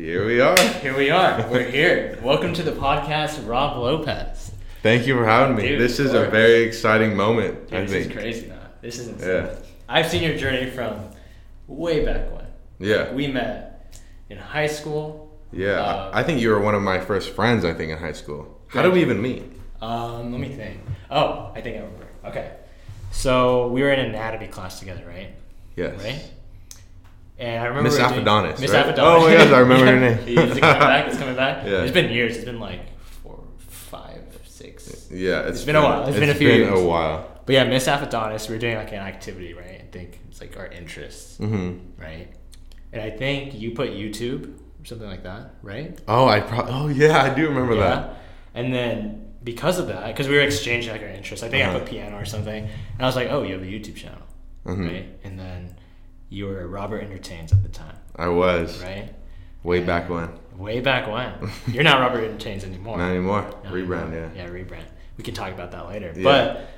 Here we are. Here we are. We're here. Welcome to the podcast, Rob Lopez. Thank you for having me. Dude, this is a very exciting moment. Dude, I this think. is crazy now. This is insane. Yeah. I've seen your journey from way back when. Yeah. We met in high school. Yeah. Uh, I I think you were one of my first friends. I think in high school. How did we even meet? Um, let me think. Oh, I think I remember. Okay. So we were in anatomy class together, right? Yes. Right? And I remember Miss Aphodonis, Miss right? Aphodonis. Oh gosh, I remember her name. Is it coming back? It's coming back. Yeah. It's been years. It's been like four, five, six. Yeah. It's been a while. It's been a few years. It's been years. a while. But yeah, Miss Aphodonis, we were doing like an activity, right? I think it's like our interests, Mm-hmm. right? And I think you put YouTube or something like that, right? Oh, I probably. Oh yeah, I do remember that. And then because of that, because we were exchanging like our interests, I think I Uh-huh. put piano or something, and I was like, oh, you have a YouTube channel, Mhm. right? And then you were Robert Entertains at the time, I was right? way back when. Way back when. You're not Robert Entertains anymore. Not anymore. Not Rebrand. anymore. Yeah. Yeah, rebrand. We can talk about that later. Yeah. But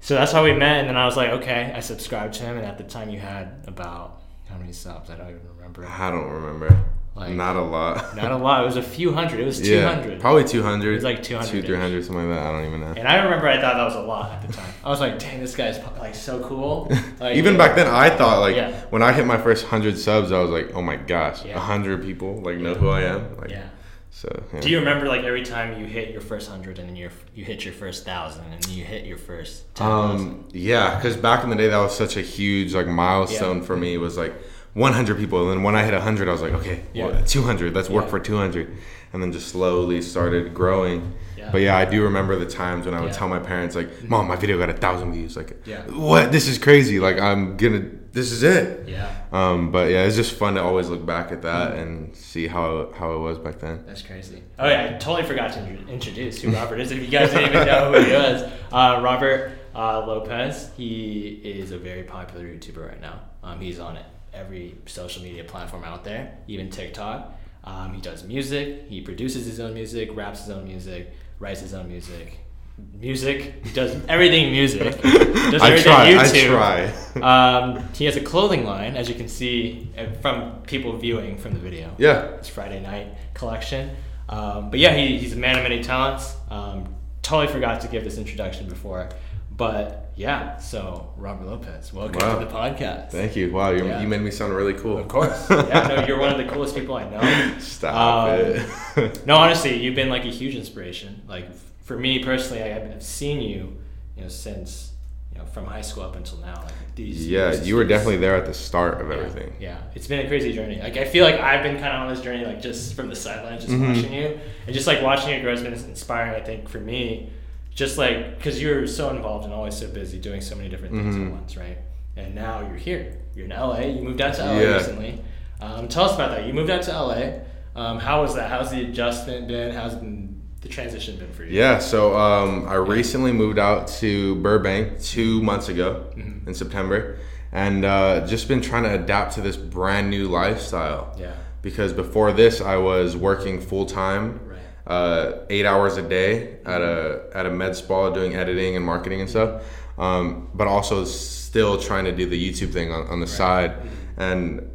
so that's how we met, and then I was like, okay, I subscribed to him, and at the time you had about how many subs? I don't even remember. I don't remember. Like- Not a lot. Not a lot. It was a few hundred. It was two hundred. yeah. Probably two hundred. It was like 200 Two, three hundred, something like that. I don't even know. And I remember I thought that was a lot at the time. I was like, dang, this guy's like so cool. Like, Even back then, I thought like Yeah. when I hit my first hundred subs, I was like, oh my gosh, a Yeah. hundred people like know who I am. Like, Yeah. So. Yeah. Do you remember like every time you hit your first hundred and then you you hit your first thousand and you hit your first ten thousand? Um. Yeah, because back in the day, that was such a huge like milestone Yeah. for me. It was like 100 people, and then when I hit 100, I was like, okay, Yeah. well, 200. Let's work Yeah. for 200, and then just slowly started growing. Yeah. But yeah, I do remember the times when I would tell my parents like, "Mom, my video got a thousand views." Like, Yeah. what? This is crazy. Like, I'm gonna. This is it. yeah. Um, but yeah, it's just fun to always look back at that and see how how it was back then. That's crazy. Oh yeah, I totally forgot to introduce who Robert is. If you guys didn't even know who he was, uh, Robert uh, Lopez. He is a very popular YouTuber right now. Um, he's on every social media platform out there, even TikTok. Um, he does music. He produces his own music, raps his own music, writes his own music. Music. He does everything music. Does I everything try. YouTube. I try. Um, he has a clothing line, as you can see uh, from people viewing from the video yeah. It's Friday night collection. Um, but yeah, he, he's a man of many talents. Um, totally forgot to give this introduction before, but yeah. So Robert Lopez, welcome Wow. to the podcast. Thank you. Wow, you Yeah. you made me sound really cool. Of course, yeah. No, you're one of the coolest people I know. Stop Um, it. No, honestly, you've been like a huge inspiration. Like f- for me personally, I have seen you, you know, since you know from high school up until now. Like these. yeah, you were definitely there at the start of Yeah, everything. Yeah, it's been a crazy journey. Like I feel like I've been kind of on this journey, like just from the sidelines, just Mhm. watching you, and just like watching you grow has been inspiring. I think for me, just like because you're so involved and always so busy doing so many different things Mhm. at once, right? And now you're here. You're in LA. You moved out to LA Yeah. recently. Um, tell us about that. You moved out to LA. Um, how was that? How's the adjustment been? How's been the transition been for you? Yeah, so um, I recently moved out to Burbank two months ago Mhm. in September, and uh, just been trying to adapt to this brand new lifestyle. Yeah. Because before this, I was working full time. Uh, eight hours a day at a at a med spa doing editing and marketing and stuff, um, but also still trying to do the YouTube thing on, on the side, and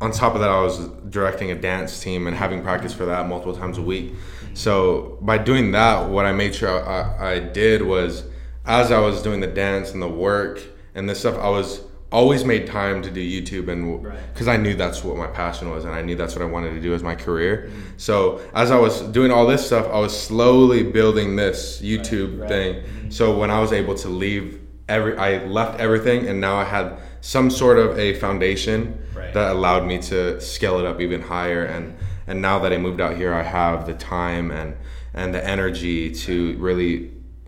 on top of that, I was directing a dance team and having practice for that multiple times a week. So by doing that, what I made sure I, I did was, as I was doing the dance and the work and this stuff, I was always made time to do YouTube and Right. because I knew that's what my passion was and I knew that's what I wanted to do as my career. So as I was doing all this stuff, I was slowly building this YouTube right. thing. Mhm. So when I was able to leave every, I left everything and now I had some sort of a foundation Right. that allowed me to scale it up even higher and and now that I moved out here I have the time and and the energy to really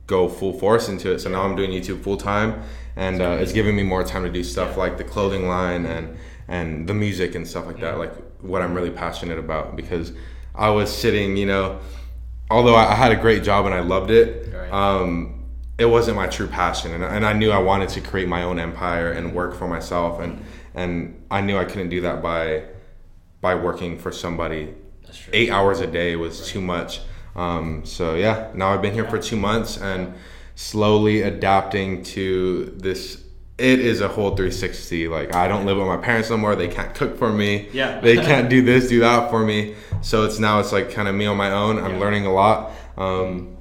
go full force into it so now I'm doing YouTube full time and uh, it's giving me more time to do stuff like the clothing line and and the music and stuff like that like what I'm really passionate about. Because I was sitting you know although I, had a great job and I loved it um, it wasn't my true passion. And, and I knew I wanted to create my own empire and work for myself. And and I knew I couldn't do that by by working for somebody. That's true. eight hours a day was too much. Um, so yeah now I've been here for two months and slowly adapting to this it is a whole 360. Like I don't live with my parents no more. They can't cook for me. Yeah. they can't do this, do that for me. So it's now it's like kind of me on my own. I'm Yeah. learning a lot. Um,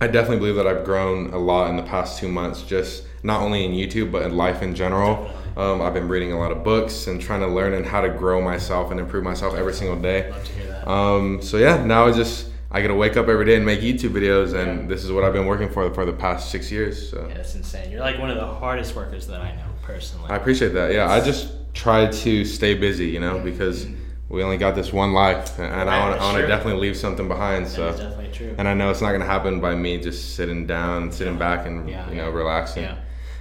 I definitely believe that I've grown a lot in the past two months, just not only in YouTube but in life in general. Um, I've been reading a lot of books and trying to learn and how to grow myself and improve myself every single day. Love to hear that. Um, so yeah, now it's just I get to wake up every day and make YouTube videos, and Yeah. this is what I've been working for for the past six years. So yeah, that's insane. You're like one of the hardest workers that I know personally. I appreciate that. Yeah, I just try to stay busy, you know, mm-hmm. because we only got this one life, and Right, I want that's I want to definitely leave something behind. that So. definitely true. And I know it's not gonna happen by me just sitting down, sitting back, and Yeah, you know, yeah. relaxing.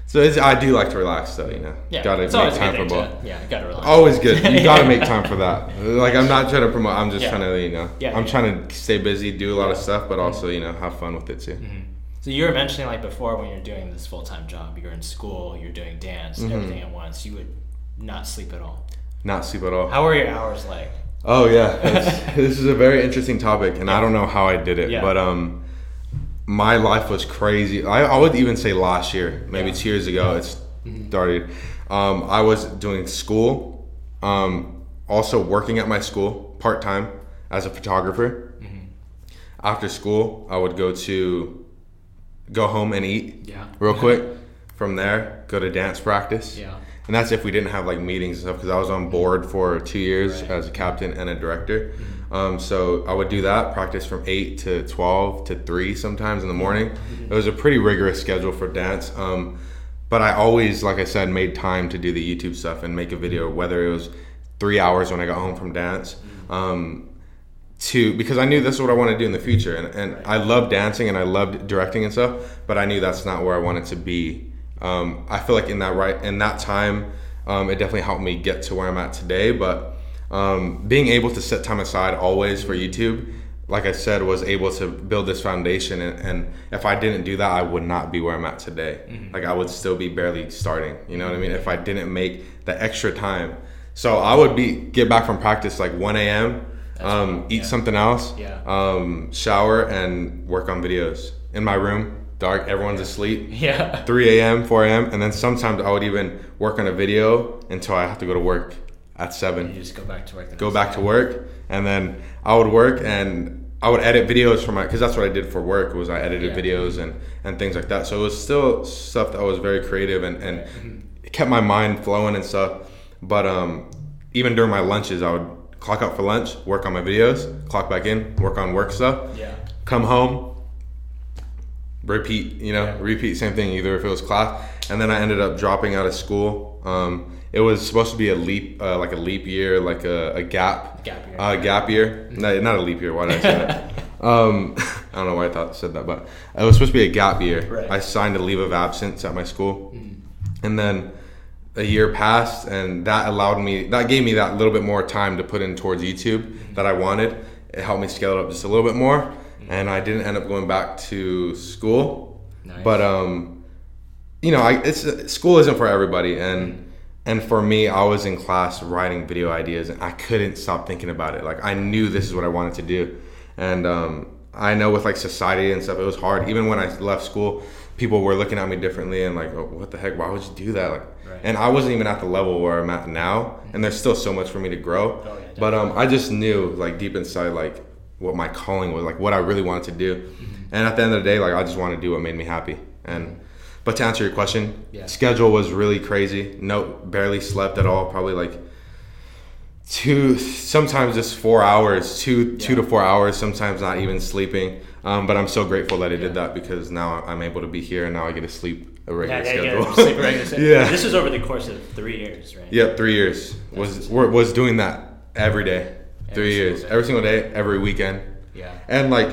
So it's, I do like to relax, though. You know, yeah, gotta it's make time for both. Yeah, gotta relax. Always good. You gotta make time for that. Like I'm not trying to promote. I'm just Yeah. trying to, you know, Yeah, I'm yeah. trying to stay busy, do a lot of stuff, but also, you know, have fun with it too. So you were mentioning like before when you're doing this full time job, you're in school, you're doing dance, Mm-hmm. everything at once. You would not sleep at all. Not sleep at all. How were your hours like? Oh yeah, this is a very interesting topic, and I don't know how I did it, but um, my life was crazy. I, I would even say last year, maybe Yeah. Mm-hmm. two years ago, it started. Um, I was doing school, um, also working at my school part time as a photographer. Mm-hmm. After school, I would go to go home and eat Yeah. real quick. From there, go to dance practice. Yeah. And that's if we didn't have like meetings and stuff because I was on board for two years Right. Mm-hmm. as a captain and a director. Um, so I would do that practice from eight to twelve to three sometimes in the morning. Mm-hmm. It was a pretty rigorous schedule for dance. Um, but I always, like I said, made time to do the YouTube stuff and make a video, whether it was three hours when I got home from dance. Um, to because I knew this is what I want to do in the future, and, and I loved dancing and I loved directing and stuff, but I knew that's not where I wanted to be. Um, I feel like in that right in that time, um, it definitely helped me get to where I'm at today. But um, being able to set time aside always for YouTube, like I said, was able to build this foundation. And, and if I didn't do that, I would not be where I'm at today. Like I would still be barely starting. You know what I mean? If I didn't make the extra time. So I would be get back from practice like 1 a.m. Um, eat yeah. something else, Yeah. um, shower, and work on videos in my room. Dark, everyone's asleep. Yeah. 3 a.m., 4 a.m., and then sometimes I would even work on a video until I have to go to work at 7 You just go back to work. Go back day. to work and then I would work and I would edit videos for my because that's what I did for work was I edited Yeah. videos and and things like that so it was still stuff that was very creative and and it kept my mind flowing and stuff but um even during my lunches I would clock out for lunch work on my videos clock back in work on work stuff Yeah. come home repeat you know Yeah. repeat same thing either if it was class and then i ended up dropping out of school um, it was supposed to be a leap uh, like a leap year like a, a gap. Gap year. uh, gap year? No, not a leap year why did i say that? Um, i don't know why i thought said that but it was supposed to be a gap year. Right. i signed a leave of absence at my school. And then a year passed and that allowed me that gave me that little bit more time to put in towards youtube that i wanted. It helped me scale it up just a little bit more and i didn't end up going back to school. Nice. but um you know I, it's school isn't for everybody and and for me i was in class writing video ideas and i couldn't stop thinking about it. Like i knew this is what i wanted to do. And um i know with like society and stuff it was hard. Even when i left school people were looking at me differently and like oh, what the heck? Why would you do that? Like Right. and i wasn't even at the level where i'm at now. And there's still so much for me to grow. Oh, yeah, but um i just knew like deep inside like what my calling was like what i really wanted to do. Mm-hmm. and at the end of the day like i just want to do what made me happy. And but to answer your question Yeah. schedule was really crazy no barely slept at all probably like two sometimes just four hours two two to four hours sometimes not even sleeping um, but i'm so grateful that i did that because now i'm able to be here and now i get to sleep a regular yeah, yeah, schedule sleep regular schedule. Yeah. This was over the course of three years, right? Yep, three years. Was was doing that every day. Three years, day. every single day, every weekend, Yeah. and like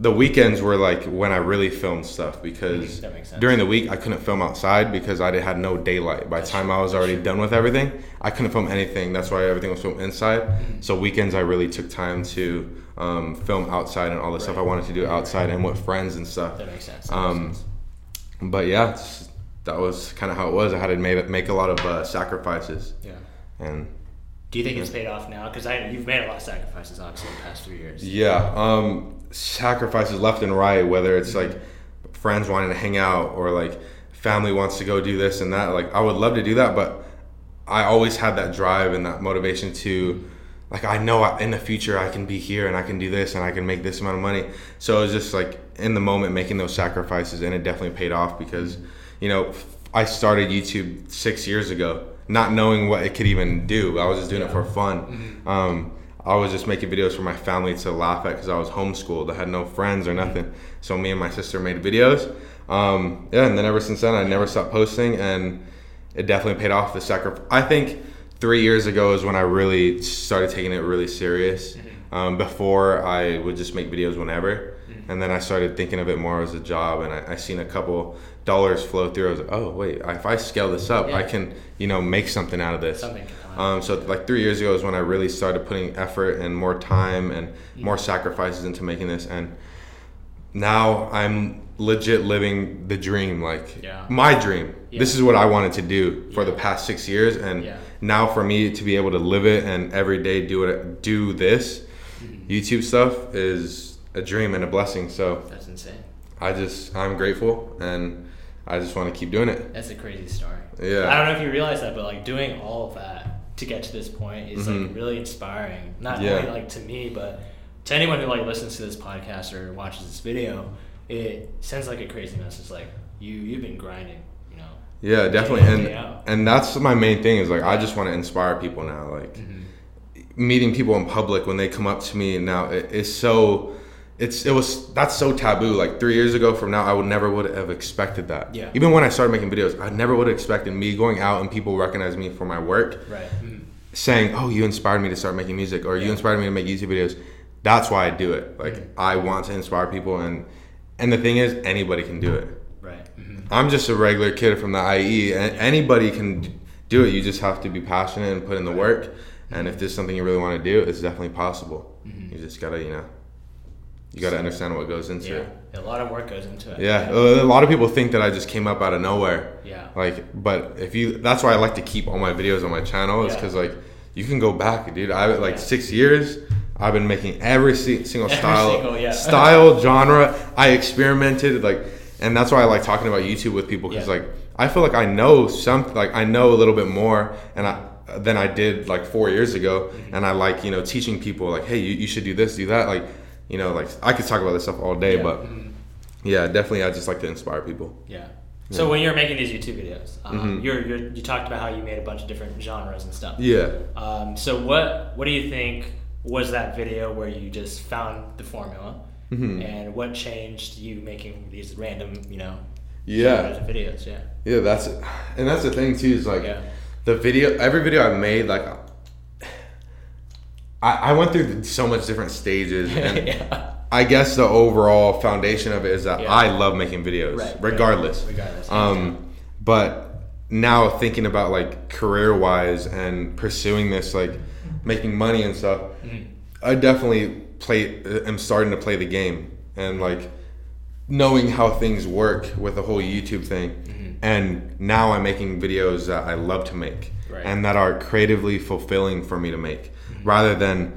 the weekends were like when I really filmed stuff because That makes sense. during the week I couldn't film outside because I had no daylight. By the time I was already done with everything, I couldn't film anything. That's why everything was filmed inside. Mm-hmm. So weekends I really took time to um, film outside and all the stuff I wanted to do outside and with friends and stuff. That makes sense. That Um, makes sense. But yeah, that was kind of how it was. I had to make make a lot of uh, sacrifices Yeah. and. Do you think it's paid off now? Because I you've made a lot of sacrifices, obviously, in the past three years. Yeah, um, sacrifices left and right, whether it's like friends wanting to hang out or like family wants to go do this and that. Like I would love to do that, but I always had that drive and that motivation to like I know in the future I can be here and I can do this and I can make this amount of money. So it was just like in the moment making those sacrifices and it definitely paid off because you know I started YouTube six years ago not knowing what it could even do. I was just doing it for fun. Um, I was just making videos for my family to laugh at because I was homeschooled. I had no friends or nothing. So me and my sister made videos. Um, yeah, and then ever since then I never stopped posting and it definitely paid off the sacrifice. I think three years ago is when I really started taking it really serious. Um, before I would just make videos whenever, and then I started thinking of it more as a job, and I, I seen a couple dollars flow through. I was like, oh wait, if I scale this up, I can you know make something out of this. Something can come. Um, so like three years ago is when I really started putting effort and more time and Mm-hmm. more sacrifices into making this, and now I'm legit living the dream, like Yeah. my dream. This is what I wanted to do for the past six years, and Yeah. now for me to be able to live it and every day do it, do this Mm-hmm. YouTube stuff is a dream and a blessing. So That's insane. I just I'm grateful, and I just want to keep doing it. That's a crazy story. Yeah. I don't know if you realize that, but like doing all of that to get to this point is like Mhm. really inspiring. Not Yeah. only like to me, but to anyone who like listens to this podcast or watches this video. It sends like a crazy message. Like you, you've been grinding. You know. Yeah, definitely, and and that's my main thing is like I just want to inspire people now. Like Mm-hmm. meeting people in public when they come up to me and now it, it's so it's it was that's so taboo. Like three years ago from now, I would never would have expected that. Yeah. Even when I started making videos, I never would have expected me going out and people recognize me for my work, Right. Mhm. saying, "Oh, you inspired me to start making music," or "You inspired me to make YouTube videos." That's why I do it. Like Mhm. I want to inspire people, and and the thing is, anybody can do it. Right. Mhm. I'm just a regular kid from the IE, and anybody can do it. You just have to be passionate and put in the work. And if this is something you really want to do, it's definitely possible. Mhm. You just gotta, you know, you gotta understand what goes into Yeah. it. A lot of work goes into it. Yeah, a lot of people think that I just came up out of nowhere. Yeah. Like, but if you, that's why I like to keep all my videos on my channel. Is Yeah. because like you can go back, dude. I like Yeah. six years. I've been making every si- single Every style, single, yeah. style, genre. I experimented like, and that's why I like talking about YouTube with people because Yeah. like I feel like I know something, like I know a little bit more, and I than I did like four years ago, Mm-hmm. and I like you know teaching people like, hey, you, you should do this, do that, like. You know, like I could talk about this stuff all day, Yeah. but Mhm. yeah, definitely, I just like to inspire people. Yeah. So when you're making these YouTube videos, um, Mhm. you're, you're you talked about how you made a bunch of different genres and stuff. Yeah. Um, so what what do you think was that video where you just found the formula, Mhm. and what changed you making these random you know Yeah. videos? Yeah. Yeah, that's and that's the thing too. Is like Yeah. the video, every video I made, like I, I went through so much different stages, and yeah. I guess the overall foundation of it is that Yeah. I love making videos, Right, right. regardless. Regardless, Um, but now thinking about like career wise and pursuing this, like making money and stuff, Mhm. I definitely play. am starting to play the game and like knowing how things work with the whole YouTube thing. Mhm. And now I'm making videos that I love to make Right. and that are creatively fulfilling for me to make, rather than.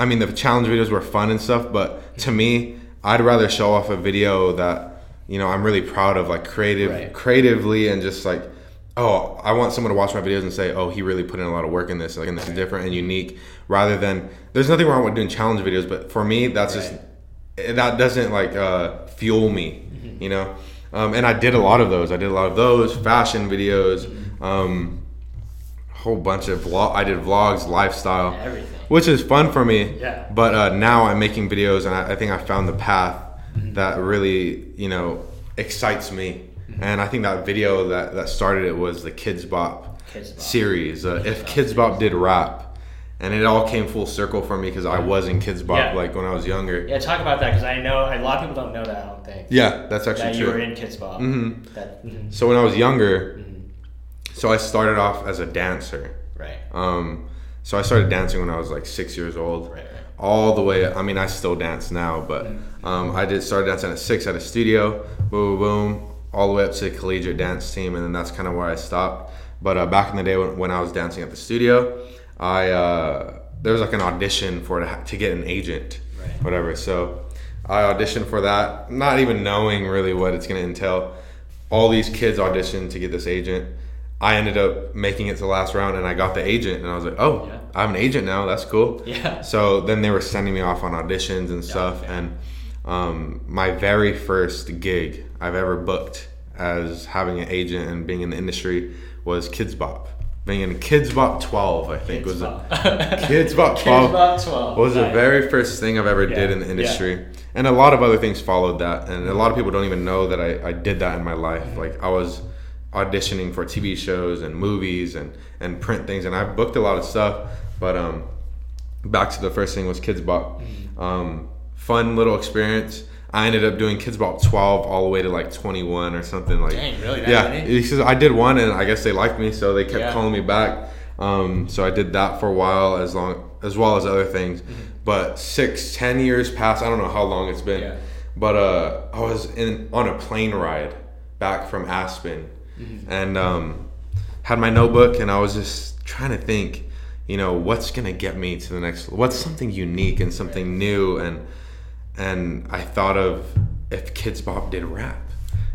I mean, the challenge videos were fun and stuff, but to me, I'd rather show off a video that you know I'm really proud of, like creative, Right. creatively, and just like, oh, I want someone to watch my videos and say, oh, he really put in a lot of work in this, like, and this is different and unique, rather than there's nothing wrong with doing challenge videos, but for me, that's just that doesn't like uh, fuel me, you know. Um, and I did a lot of those. I did a lot of those fashion videos, um, whole bunch of vlog. I did vlogs, lifestyle, Everything. which is fun for me. Yeah. But uh, now I'm making videos, and I, I think I found the path Mm-hmm. that really, you know, excites me. Mm-hmm. And I think that video that, that started it was the Kidz Bop, Kidz Bop. series. Uh, if Bop Kidz Bop did rap, and it all came full circle for me because I was in Kidz Bop Yeah. like when I was younger. Yeah, talk about that because I know a lot of people don't know that. I don't think. Yeah, that's actually That actually you true. were in Kidz Bop. Mhm. That. mhm. So when I was younger, Mhm. So I started off as a dancer. Right. Um, so I started dancing when I was like six years old. Right. Right. All the way. I mean, I still dance now, but um, I did started dancing at six at a studio. Boom, boom, boom, all the way up to the collegiate dance team, and then that's kind of where I stopped. But uh, back in the day when, when I was dancing at the studio, I uh, there was like an audition for to, to get an agent, Right. whatever. So I auditioned for that, not even knowing really what it's gonna entail. all these kids auditioned to get this agent. I ended up making it to the last round and I got the agent and I was like, oh, Yeah. I have an agent now. That's cool. Yeah. So then they were sending me off on auditions and stuff. yeah. And um, my very first gig I've ever booked as having an agent and being in the industry was Kidz Bop. Being in Kidz Bop 12, I think was Bop. it. Kidz Bop 12 Kidz Bop 12. was the very first thing I've ever did in the yeah. industry. And a lot of other things followed that. And a lot of people don't even know that I, I did that in my life. Mm-hmm. Like I was auditioning for TV shows and movies and, and print things. And I've booked a lot of stuff. But um, back to the first thing was Kidz Bop. Mm-hmm. Um, fun little experience. I ended up doing Kidz Bop 12 all the way to like 21 or something like. Dang, really? Yeah, because I did one and I guess they liked me, so they kept Yeah. calling me back. Um, so I did that for a while, as long as well as other things. But six, ten years passed. I don't know how long it's been. Yeah. But uh, I was in on a plane ride back from Aspen, and um, had my notebook, and I was just trying to think, you know, what's gonna get me to the next? What's something unique and something new? And and I thought of if Kidz Bop did rap,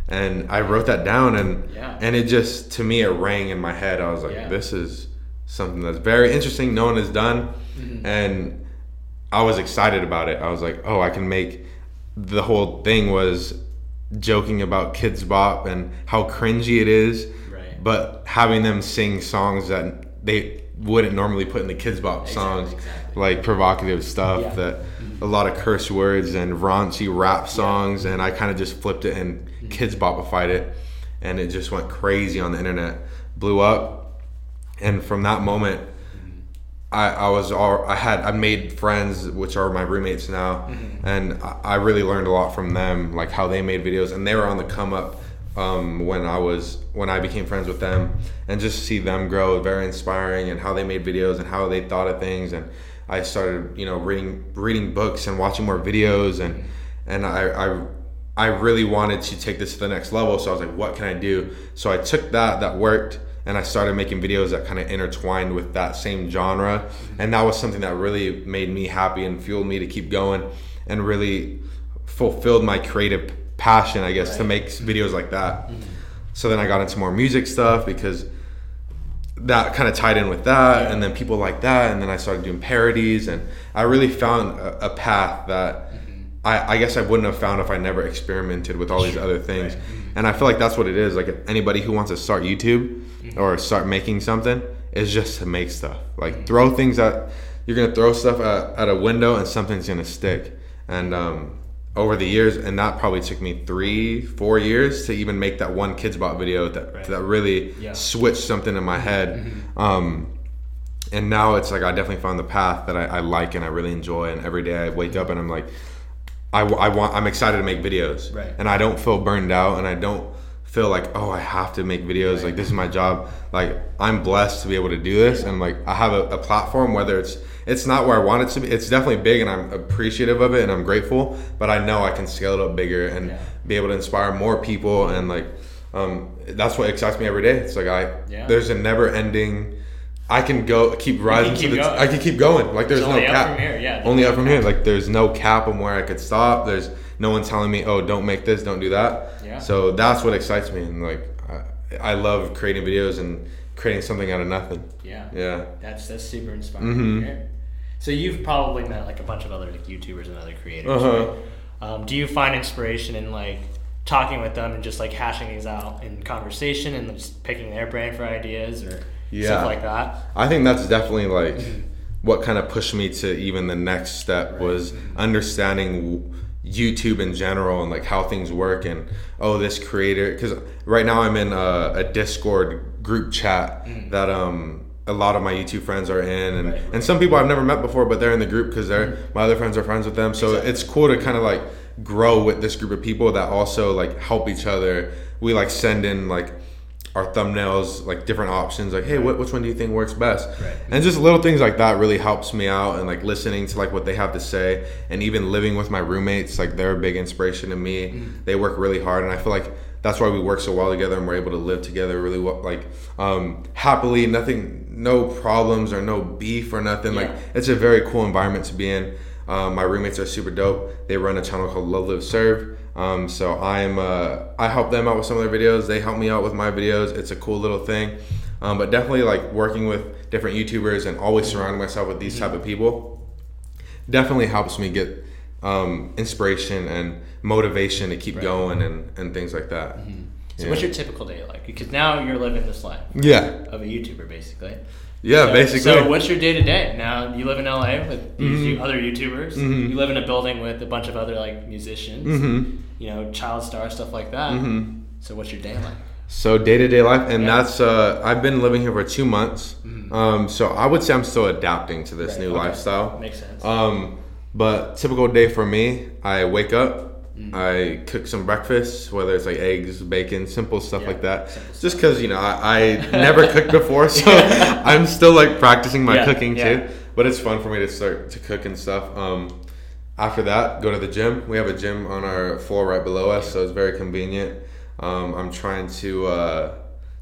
and I wrote that down, and Yeah. and it just to me it rang in my head. I was like, Yeah. this is something that's very interesting. No one has done, Mm-hmm. and I was excited about it. I was like, oh, I can make. The whole thing was joking about Kidz Bop and how cringy it is, Right. but having them sing songs that they wouldn't normally put in the Kidz Bop songs, exactly. like provocative stuff Yeah. that a lot of curse words and raunchy rap songs, and I kind of just flipped it and Mm-hmm. Kidz Bopified it, and it just went crazy on the internet, blew up, and from that moment. I, I was all I had I made friends which are my roommates now. And I, I really learned a lot from them like how they made videos. And they were on the come up um, when I was when I became friends with them. And just see them grow very inspiring and how they made videos and how they thought of things. And I started you know reading reading books and watching more videos. And and I, I I really wanted to take this to the next level. So I was like what can I do? So I took that that worked and I started making videos that kind of intertwined with that same genre. And that was something that really made me happy and fueled me to keep going and really fulfilled my creative passion, I guess, to make videos like that. So then I got into more music stuff because that kind of tied in with that and then people like that and then I started doing parodies and I really found a, a path that mm-hmm. I, I guess I wouldn't have found if I never experimented with all these other things. Mm-hmm. And I feel like that's what it is. Like anybody who wants to start YouTube or start making something is just to make stuff. Like throw things at you're gonna throw stuff at, at a window and something's gonna stick. And um, over the years, and that probably took me three, four years to even make that one Kidz Bop video that Right. that really Yeah. switched something in my head. Um, and now it's like I definitely found the path that I, I like and I really enjoy. And every day I wake up and I'm like, I want I'm excited to make videos, Right. and I don't feel burned out, and I don't feel like oh I have to make videos like this is my job. Like I'm blessed to be able to do this, and like I have a, a platform. Whether it's it's not where I want it to be, it's definitely big, and I'm appreciative of it, and I'm grateful. But I know I can scale it up bigger and Yeah. be able to inspire more people, and like um, that's what excites me every day. It's like I Yeah. there's a never ending. I can go keep rising keep to the. going. I can keep going. Like there's It's no only up cap. from here, yeah. Only up from here. Like there's no cap on where I could stop. There's no one telling me, oh, don't make this, don't do that. Yeah. So that's what excites me, and like I, I love creating videos and creating something out of nothing. Yeah. Yeah. That's that's super inspiring. Mhm. to. So you've probably met like a bunch of other like YouTubers and other creators. Uh-huh. Right? Um, do you find inspiration in like talking with them and just like hashing these out in conversation and just picking their brain for ideas or Yeah. stuff like that? I think that's definitely like what kind of pushed me to even the next step was understanding w- YouTube in general and like how things work and oh this creator because right now I'm in a, a Discord group chat that um a lot of my YouTube friends are in and, Right, and some people I've never met before but they're in the group because they're my other friends are friends with them. So Exactly. it's cool to kind of like grow with this group of people that also like help each other. We like send in like our thumbnails like different options like hey what, which one do you think works best? Right. and just little things like that really helps me out and like listening to like what they have to say and even living with my roommates like they're a big inspiration to me. Mm-hmm. they work really hard and i feel like that's why we work so well together and we're able to live together really well like um happily nothing no problems or no beef or nothing like it's a very cool environment to be in. Um, my roommates are super dope. They run a channel called love live serve Um, so I'm uh, I help them out with some of their videos. They help me out with my videos. It's a cool little thing. Um, but definitely like working with different YouTubers and always surrounding myself with these type of people definitely helps me get um, inspiration and motivation to keep Right. going and, and things like that. So Yeah. what's your typical day like? Because now you're living this life Yeah, of a YouTuber, basically. yeah, So- basically. So what's your day to day? Now you live in LA with these Mhm. other YouTubers. Mhm. You live in a building with a bunch of other like musicians. hmm You know, child star stuff like that. hmm So what's your day like? So day to day life, and Yeah. that's uh, I've been living here for two months. Um, so I would say I'm still adapting to this Right, new okay. lifestyle. Makes sense. Um, but typical day for me, I wake up, Mm. I cook some breakfast, whether it's like eggs, bacon, simple stuff Yeah, like that. simple Just because you know I, I never cooked before, so I'm still like practicing my Yeah, cooking yeah. too. But it's fun for me to start to cook and stuff. Um, after that, go to the gym. We have a gym on our floor right below us, so it's very convenient. Um, I'm trying to, uh,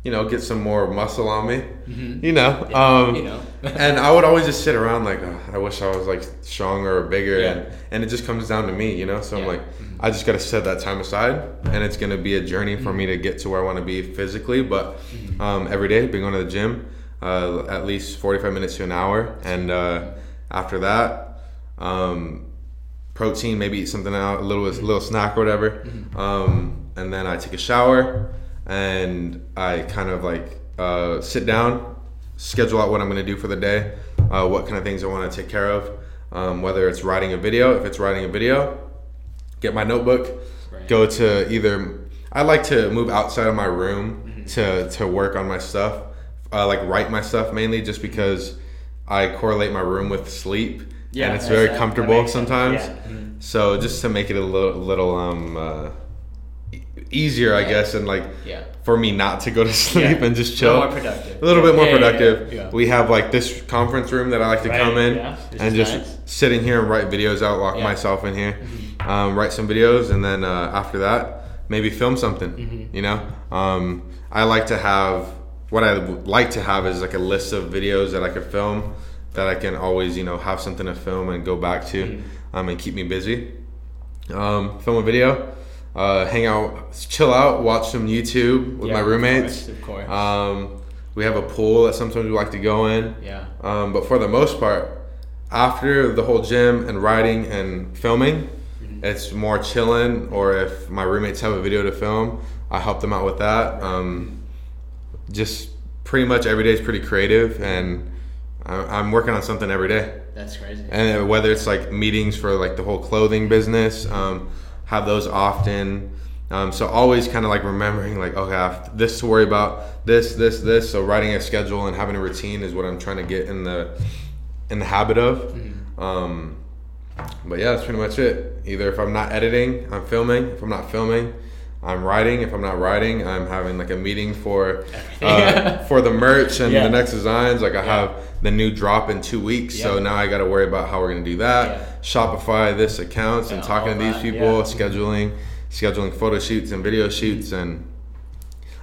you know, get some more muscle on me. You know, Mm-hmm. Yeah, um, you know. and I would always just sit around like, oh, I wish I was like stronger or bigger, Yeah. and, and it just comes down to me, you know. So I'm Yeah. like, I just gotta set that time aside, and it's gonna be a journey for me to get to where I want to be physically. But um, every day, been going to the gym, uh, at least 45 minutes to an hour, and uh, after that, um, protein, maybe eat something out, a little a little snack or whatever, um, and then I take a shower, and I kind of like uh, sit down, schedule out what I'm gonna do for the day, uh, what kind of things I want to take care of, um, whether it's writing a video, if it's writing a video, get my notebook, Right. go to either. I like to move outside of my room to to work on my stuff, uh, like write my stuff mainly, just because I correlate my room with sleep, Yeah, and it's very that- comfortable sometimes. Yeah. Mhm. So just to make it a little, little um, uh, easier, I guess, and like Yeah. for me not to go to sleep Yeah. and just A chill. little more productive. A little bit more Yeah, yeah, productive. yeah, yeah. We have like this conference room that I like to Right, come in yeah, and just nice. sit in here and write videos out, lock Yeah. myself in here, um, write some videos, and then uh, after that, maybe film something. Mm-hmm. You know, um, I like to have what I like to have is like a list of videos that I could film that I can always you know have something to film and go back to, Mm-hmm. um, and keep me busy. Um, film a video. Uh, hang out, chill out, watch some YouTube with Yeah, my of roommates. course, Of course. Um, we have a pool that sometimes we like to go in. yeah. Um, but for the most part, after the whole gym and writing and filming, Mm-hmm. it's more chilling. Or if my roommates have a video to film, I help them out with that. Um, just pretty much every day is pretty creative, and I- I'm working on something every day. That's crazy. And whether it's like meetings for like the whole clothing business, um, have those often. Um, so always kind of like remembering like okay, I have this to worry about, this, this, this. So writing a schedule and having a routine is what I'm trying to get in the in the habit of. Um, but yeah, that's pretty much it. Either if I'm not editing, I'm filming. If I'm not filming, I'm writing. If I'm not writing, I'm having like a meeting for uh, for the merch and Yeah. the next designs. Like I Yeah. have the new drop in two weeks, so now I got to worry about how we're gonna do that. Yeah. Shopify this accounts and talking to these that, people, yeah. scheduling, scheduling photo shoots and video shoots, and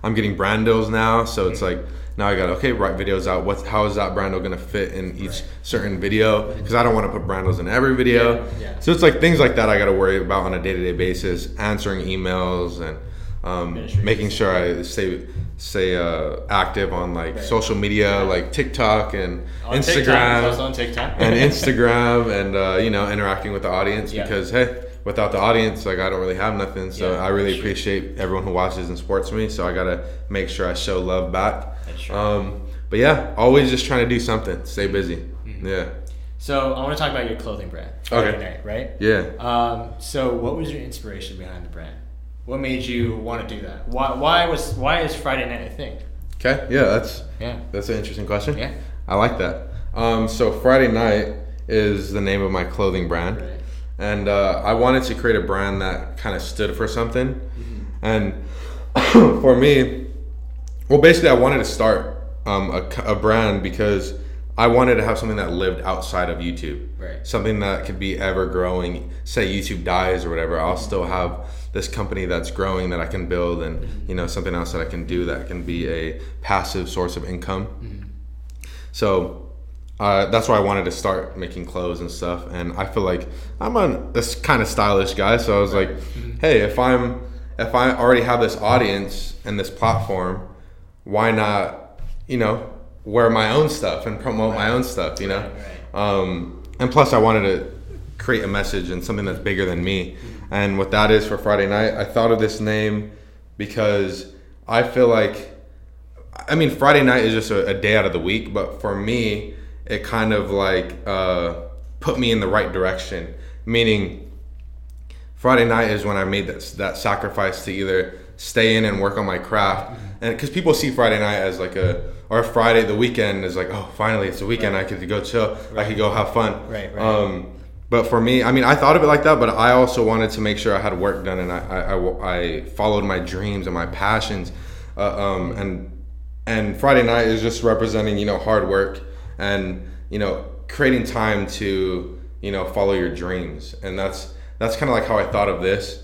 I'm getting brand deals now. So it's like now I got to okay write videos out. What how is that brand deal gonna fit in each certain video? Because I don't want to put brand deals in every video. Yeah, yeah. So it's like things like that I got to worry about on a day to day basis, answering emails and um, making sure I stay stay uh, active on like Right. social media, Yeah. like TikTok and On Instagram on TikTok. and Instagram and uh, you know interacting with the audience Yeah. because hey, without the audience, like I don't really have nothing. So Yeah, I really sure. appreciate everyone who watches and supports me. So I gotta make sure I show love back. True. Um, but yeah, always just trying to do something, stay busy. Mm-hmm. Yeah, So I want to talk about your clothing brand. Friday Okay. Night, right? yeah. Um, so what was your inspiration behind the brand? What made you want to do that? Why, why was why is Friday Night a thing? Okay, yeah, that's Yeah. that's an interesting question. Yeah. I like that. Um, so Friday Night is the name of my clothing brand. Right. and uh, I wanted to create a brand that kind of stood for something. Mm-hmm. And for me, well, basically, I wanted to start um, a, a brand because I wanted to have something that lived outside of YouTube. Right. Something that could be ever growing. Say YouTube dies or whatever, I'll still have this company that's growing that I can build, and you know something else that I can do that can be a passive source of income. So uh, that's why I wanted to start making clothes and stuff. And I feel like I'm a this kind of stylish guy, so I was like, hey, if I'm if I already have this audience and this platform, why not, you know, wear my own stuff and promote my own stuff, you know? Right, Um, and plus, I wanted to create a message and something that's bigger than me. And what that is for Friday night, I thought of this name because I feel like, I mean, Friday night is just a, a day out of the week, but for me, it kind of like uh, put me in the right direction. Meaning, Friday night is when I made that that sacrifice to either stay in and work on my craft, and because people see Friday night as like a or Friday the weekend is like oh finally it's a weekend I could go chill I could go have fun. Right, right. Um, but for me, I mean, I thought of it like that, but I also wanted to make sure I had work done and I I, I, I followed my dreams and my passions, uh, um, and and Friday night is just representing you know hard work and you know creating time to you know follow your dreams. And that's that's kind of like how i thought of this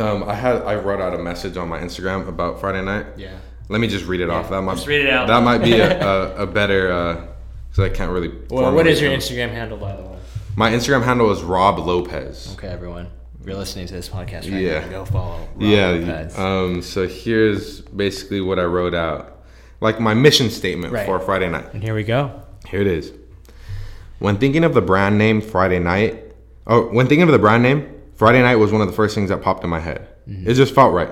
um, i had i wrote out a message on my instagram about friday night Yeah. let me just read it off that might just read it out. that might be a, a, a better because i can't really Well, what is your. Instagram handle, by the way? my instagram handle is rob lopez Okay, everyone. If you're listening to this podcast right Yeah. now, go follow. Rob yeah Lopez. um, so here's basically what i wrote out like my mission statement Right. for friday night and here we go. Here it is. When thinking of the brand name Friday Night, oh, when thinking of the brand name, Friday Night was one of the first things that popped in my head. Mm-hmm. It just felt right.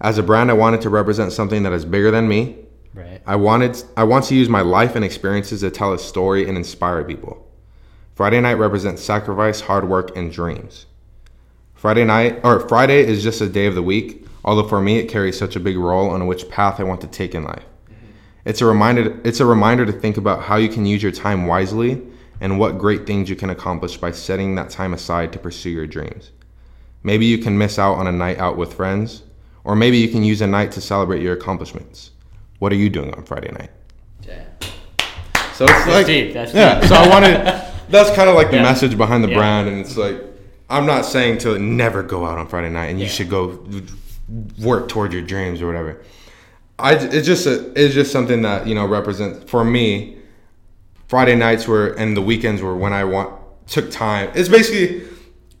As a brand, I wanted to represent something that is bigger than me. Right. I wanted, I want to use my life and experiences to tell a story and inspire people. Friday Night represents sacrifice, hard work, and dreams. Friday night or Friday is just a day of the week, although for me it carries such a big role on which path I want to take in life. Mm-hmm. It's a reminder it's a reminder to think about how you can use your time wisely and what great things you can accomplish by setting that time aside to pursue your dreams. Maybe you can miss out on a night out with friends, or maybe you can use a night to celebrate your accomplishments. What are you doing on Friday night? Yeah. So it's That's deep. That's yeah. deep. So I wanted that's kind of like the Yeah. message behind the Yeah. brand, and it's like I'm not saying to never go out on Friday night and you should go work toward your dreams or whatever. I it's just a, it's just something that you know represents for me. Friday nights were and the weekends were when I want took time. It's basically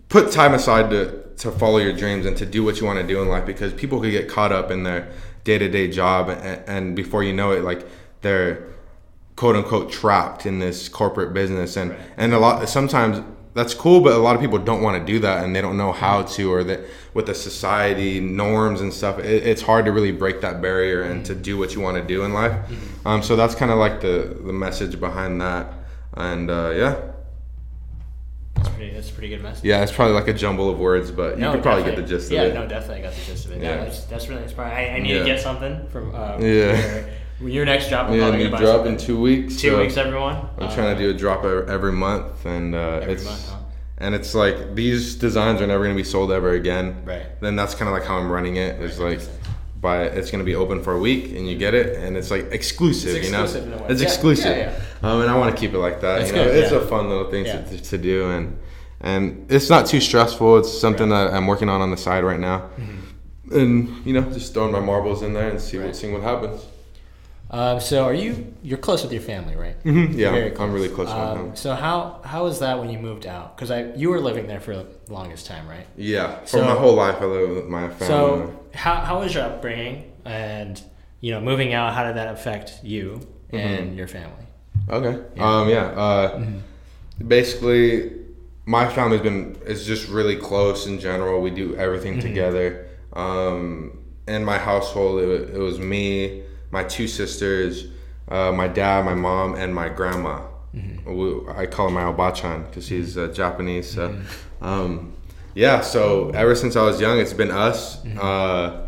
put time aside to to follow your dreams and to do what you want to do in life because people could get caught up in their day to day job and, and before you know it, like they're quote unquote trapped in this corporate business and and a lot sometimes that's cool but a lot of people don't want to do that and they don't know how to or that with the society norms and stuff it, it's hard to really break that barrier and to do what you want to do in life um, so that's kind of like the the message behind that and uh, yeah That's pretty. That's a pretty good message. yeah it's probably like a jumble of words but you No, could probably get the gist yeah, of it Yeah, no, definitely got the gist of it. Yeah. That's, that's really inspiring. I, I need Yeah. to get something from uh, Yeah. your, your next drop. I'm yeah new drop something. in two weeks Two so weeks, everyone. i'm Uh, trying to do a drop every month and uh, every it's month, huh? and it's like these designs are never going to be sold ever again Right. then that's kind of like how i'm running it it's Right, like But it's going to be open for a week and you get it and it's like exclusive It's you know exclusive in a way. it's Yeah, exclusive yeah, Um, and i want to keep it like that That's you know good, it's yeah. a fun little thing Yeah. to, to do and and it's not too stressful it's something that i'm working on on the side right now and you know just throwing my marbles in there and see Mm-hmm. Right. what seeing what happens Um, so are you? You're close with your family, right? Mm-hmm. yeah Very I'm, I'm really close with Um, them so how how was that when you moved out? Because I you were living there for the longest time, right? yeah for So- my whole life i lived with my family So how how was your upbringing and you know moving out? How did that affect you and your family? Okay. Yeah. Um. Yeah. Uh. Basically, my family's been is just really close in general. We do everything together. Um. In my household, it, it was me, my two sisters, uh, my dad, my mom, and my grandma. We, I call her my obachan because she's uh, Japanese. So, um, yeah. So ever since I was young, it's been us. Uh,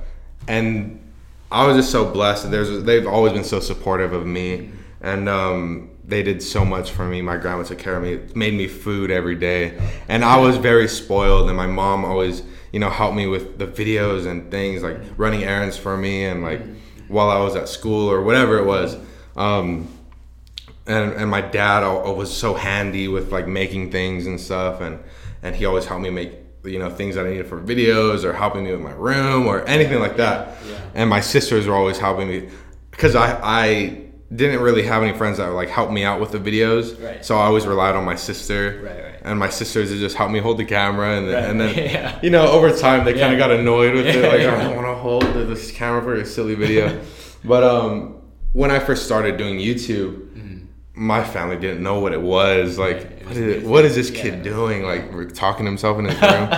and I was just so blessed. There's they've always been so supportive of me, and um, they did so much for me. My grandma took care of me, made me food every day, and I was very spoiled. And my mom always, you know, helped me with the videos and things like running errands for me, and like while I was at school or whatever it was. Um, and and my dad was so handy with like making things and stuff and and he always helped me make you know things that I needed for videos or helping me with my room or anything like that yeah. and my sisters were always helping me because I I didn't really have any friends that would like help me out with the videos. Right. So I always relied on my sister. Right. And my sisters would just help me hold the camera, and, then Right, and then yeah. you know over time they kind of got annoyed with it, like yeah. I don't want to hold this camera for a silly video. but um, when I first started doing YouTube, my family didn't know what it was. Like, Mm-hmm. It was is, different. what is this kid Yeah. doing? Like, talking to himself in his room.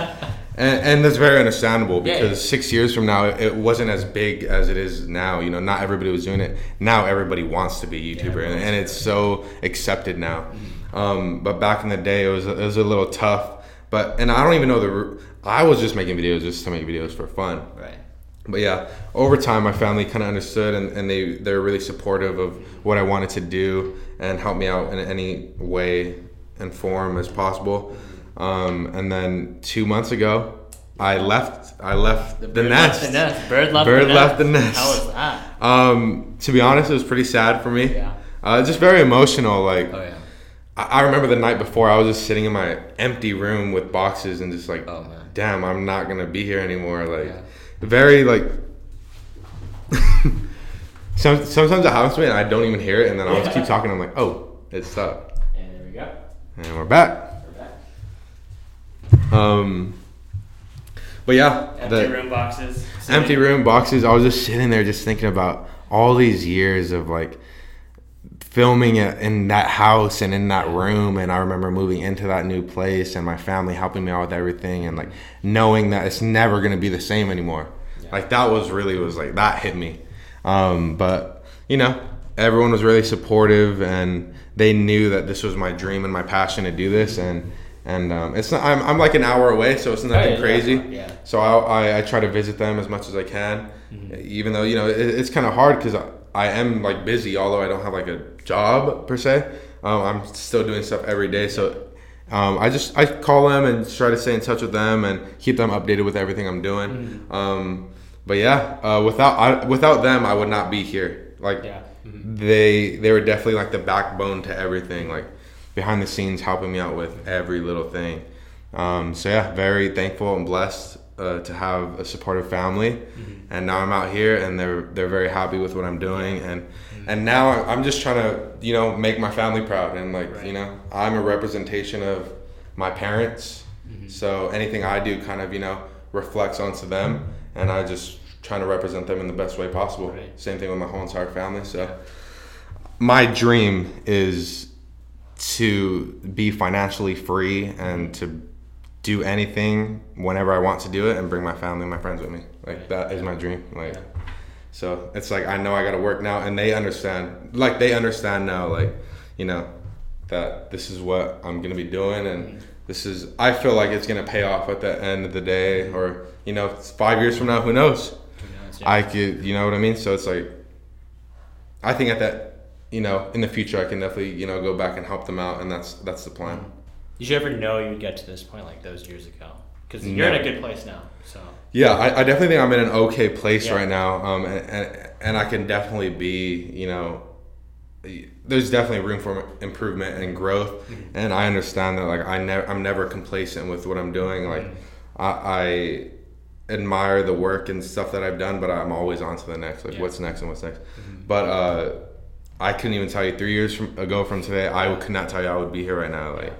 And, and that's very understandable because yeah. six years from now, it wasn't as big as it is now. You know, not everybody was doing it. Now everybody wants to be a YouTuber, and, and it's so accepted now. Mm-hmm. Um, but back in the day, it was it was a little tough. But and I don't even know the. I was just making videos just to make videos for fun. Right. But yeah, over time, my family kind of understood, and, and they they're really supportive of what I wanted to do and help me out in any way and form as possible. Um, and then two months ago, I left. I left the, bird nest. Left the nest. Bird left Bird the nest. left the nest. How was that? Um, to be honest, it was pretty sad for me. Yeah. Uh, just very emotional. Like Oh yeah. I, remember the night before, I was just sitting in my empty room with boxes and just like, Oh, man. damn, I'm not gonna be here anymore. Like, Yeah. very like. Some, sometimes it happens to me and I don't even hear it, and then I'll just keep talking. I'm like, oh, it's up. And there we go. and we're back. We're back. Um, but yeah, Empty room boxes. empty room boxes. I was just sitting there, just thinking about all these years of like filming it in that house and in that room and i remember moving into that new place and my family helping me out with everything and like knowing that it's never going to be the same anymore. Like that was really was like that hit me. Um, but you know everyone was really supportive and they knew that this was my dream and my passion to do this and and um, it's not I'm, I'm like an hour away so it's nothing Oh, yeah, crazy. yeah. so I, I, I try to visit them as much as I can, even though you know it, it's kind of hard because I, I am like busy, although I don't have like a job per se. Um, I'm still doing stuff every day, so um, I just I call them and try to stay in touch with them and keep them updated with everything I'm doing. Um, but yeah, uh, without I, without them, I would not be here. Like Yeah. they they were definitely like the backbone to everything like behind the scenes helping me out with every little thing um, so yeah very thankful and blessed uh, to have a supportive family and now i'm out here and they're they're very happy with what i'm doing and and now i'm just trying to you know make my family proud and like Right. you know i'm a representation of my parents mm-hmm. so anything i do kind of you know reflects onto them and i just trying to represent them in the best way possible Right. same thing with my whole entire family so my dream is to be financially free and to do anything whenever I want to do it and bring my family and my friends with me. Like that is my dream. Like Yeah. So it's like I know I got to work now and they understand. Like they understand now like, you know, that this is what I'm going to be doing and this is I feel like it's going to pay off at the end of the day or you know, 5 years from now who knows. Who knows? Yeah. I could, you know what I mean? So it's like, I think at that, you know, in the future, I can definitely, you know, go back and help them out, and that's that's the plan. Did you ever know you would get to this point like those years ago? Because you're in a good place now. So Yeah, I, I definitely think I'm in an okay place Yeah. right now, um, and, and and I can definitely be, you know, there's definitely room for improvement and growth, Mm-hmm. and I understand that like I never I'm never complacent with what I'm doing. Like Mm-hmm. I, I admire the work and stuff that I've done, but I'm always on to the next. Like Yeah. what's next and what's next. But uh, I couldn't even tell you three years from, ago from today. I could not tell you I would be here right now. Like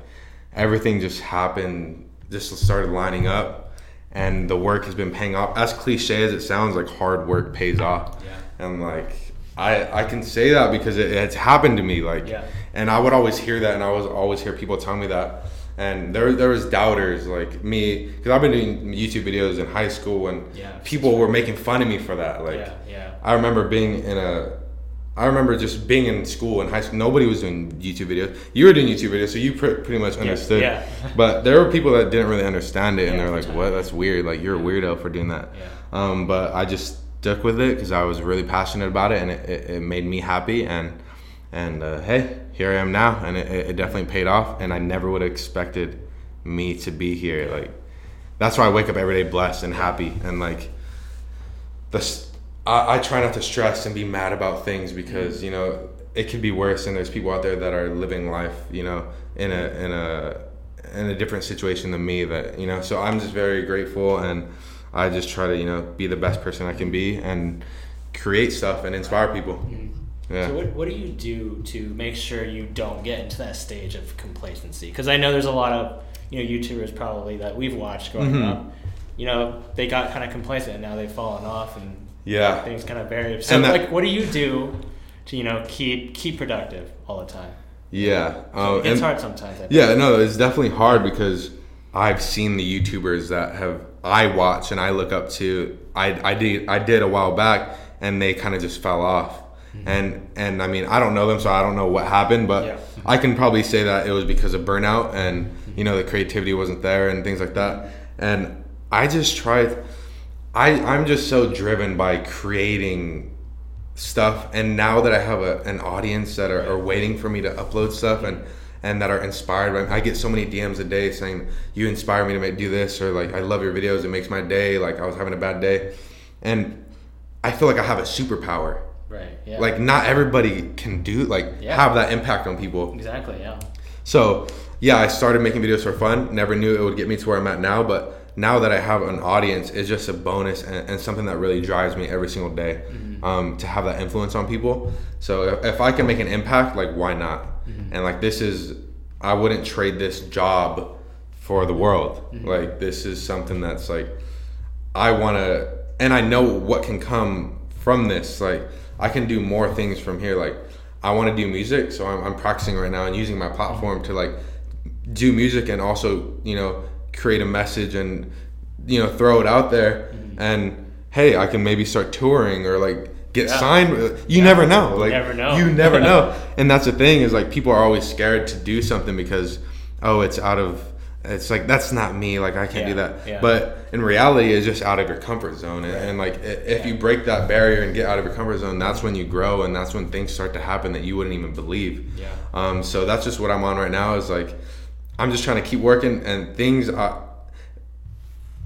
everything just happened, just started lining up, and the work has been paying off. As cliche as it sounds, like hard work pays off. Yeah. And like I I can say that because it, it's happened to me. Like Yeah. and I would always hear that, and I was always hear people tell me that. And there, there was doubters like me, because I've been doing YouTube videos in high school, and Yeah. people were making fun of me for that. Like, yeah, yeah. I remember being in a, I remember just being in school in high school. Nobody was doing YouTube videos. You were doing YouTube videos, so you pr- pretty much understood. yeah. but there were people that didn't really understand it, and Yeah, they're like, "What? That's weird. Like you're a weirdo for doing that." Yeah. Um, but I just stuck with it because I was really passionate about it, and it, it, it made me happy. And and uh, hey, here I am now, and it, it definitely paid off. And I never would have expected me to be here. Like that's why I wake up every day blessed and happy, and like the I, I try not to stress and be mad about things because you know it could be worse, and there's people out there that are living life, you know, in a in a in a different situation than me. That you know, so I'm just very grateful, and I just try to you know be the best person I can be and create stuff and inspire people. Yeah. So what, what do you do to make sure you don't get into that stage of complacency? Because I know there's a lot of you know YouTubers probably that we've watched growing Mhm. up. You know they got kind of complacent and now they've fallen off and Yeah. things kind of vary. So that- like, what do you do to you know keep keep productive all the time? Yeah. Um, it's hard sometimes. I think. Yeah, no, it's definitely hard because I've seen the YouTubers that have I watch and I look up to. I I did I did a while back, and they kind of just fell off. And and I mean I don't know them, so I don't know what happened, but Yeah. I can probably say that it was because of burnout and you know the creativity wasn't there and things like that. And I just tried. I I'm just so driven by creating stuff and now that i have a, an audience that are, are waiting for me to upload stuff and and that are inspired by me. i get so many dms a day saying you inspire me to make, do this or like i love your videos it makes my day like i was having a bad day and i feel like i have a superpower Right. Yeah. like not everybody can do like Yeah. have that impact on people exactly. Yeah. so yeah, I started making videos for fun. Never knew it would get me to where I'm at now, but now that I have an audience, it's just a bonus and, and something that really drives me every single day mm-hmm. um, to have that influence on people. So if, if I can make an impact, like why not? Mm-hmm. And like this is, I wouldn't trade this job for the world. Mm-hmm. Like this is something that's like I want to, and I know what can come from this. Like, I can do more things from here. Like, I want to do music, so I'm, I'm practicing right now and using my platform to like do music and also, you know, create a message and you know throw it out there. And hey, I can maybe start touring or like get Yeah. signed. You never know. Like, never know. You never know. and that's the thing is like people are always scared to do something because oh, it's out of. It's like that's not me. Like I can't do that. yeah. But in reality it's just out of your comfort zone and, and like if you break that barrier and get out of your comfort zone that's when you grow and that's when things start to happen that you wouldn't even believe Yeah. um, so that's just what i'm on right now is like i'm just trying to keep working and things are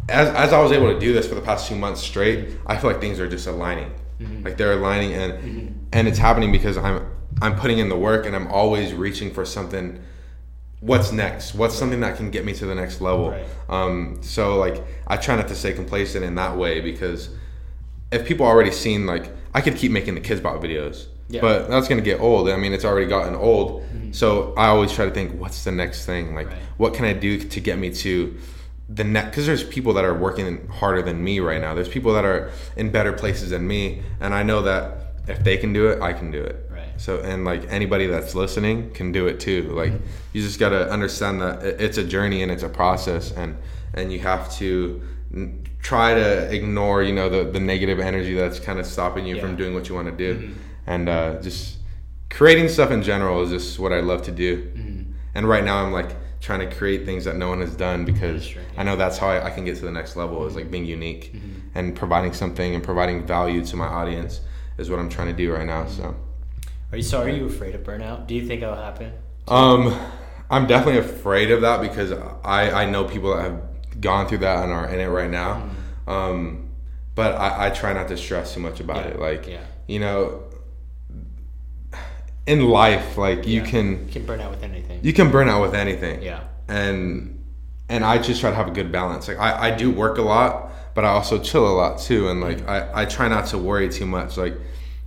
as, as i was able to do this for the past two months straight i feel like things are just aligning. Like they're aligning and and it's happening because i'm i'm putting in the work and i'm always reaching for something. What's next? What's something that can get me to the next level? Right. um, so like I try not to stay complacent in that way because if people already seen like I could keep making the Kidz Bop videos, Yeah. but that's gonna get old. I mean, it's already gotten old. Mm-hmm. So I always try to think, what's the next thing? Like, Right. what can I do to get me to the next? Because there's people that are working harder than me right now. There's people that are in better places than me, and I know that if they can do it, I can do it. Right. So and like anybody that's listening can do it too. Like mm-hmm. you just gotta understand that it's a journey and it's a process, and and you have to try to ignore you know the the negative energy that's kind of stopping you Yeah. from doing what you want to do, mm-hmm. And uh, just creating stuff in general is just what I love to do. And right now I'm like trying to create things that no one has done because true, I know that's how I, I can get to the next level is like being unique and providing something and providing value to my audience is what I'm trying to do right now. So. Are you so? Are you afraid of burnout? Do you think it'll happen? Um, I'm definitely afraid of that because I, I know people that have gone through that and are in it right now. Um, but I, I try not to stress too much about Yeah, it. Like, yeah. you know, in life, like you Yeah. can You can burn out with anything. you can burn out with anything. yeah. And and I just try to have a good balance. Like I, I do work a lot, but I also chill a lot too. And like I, I try not to worry too much. Like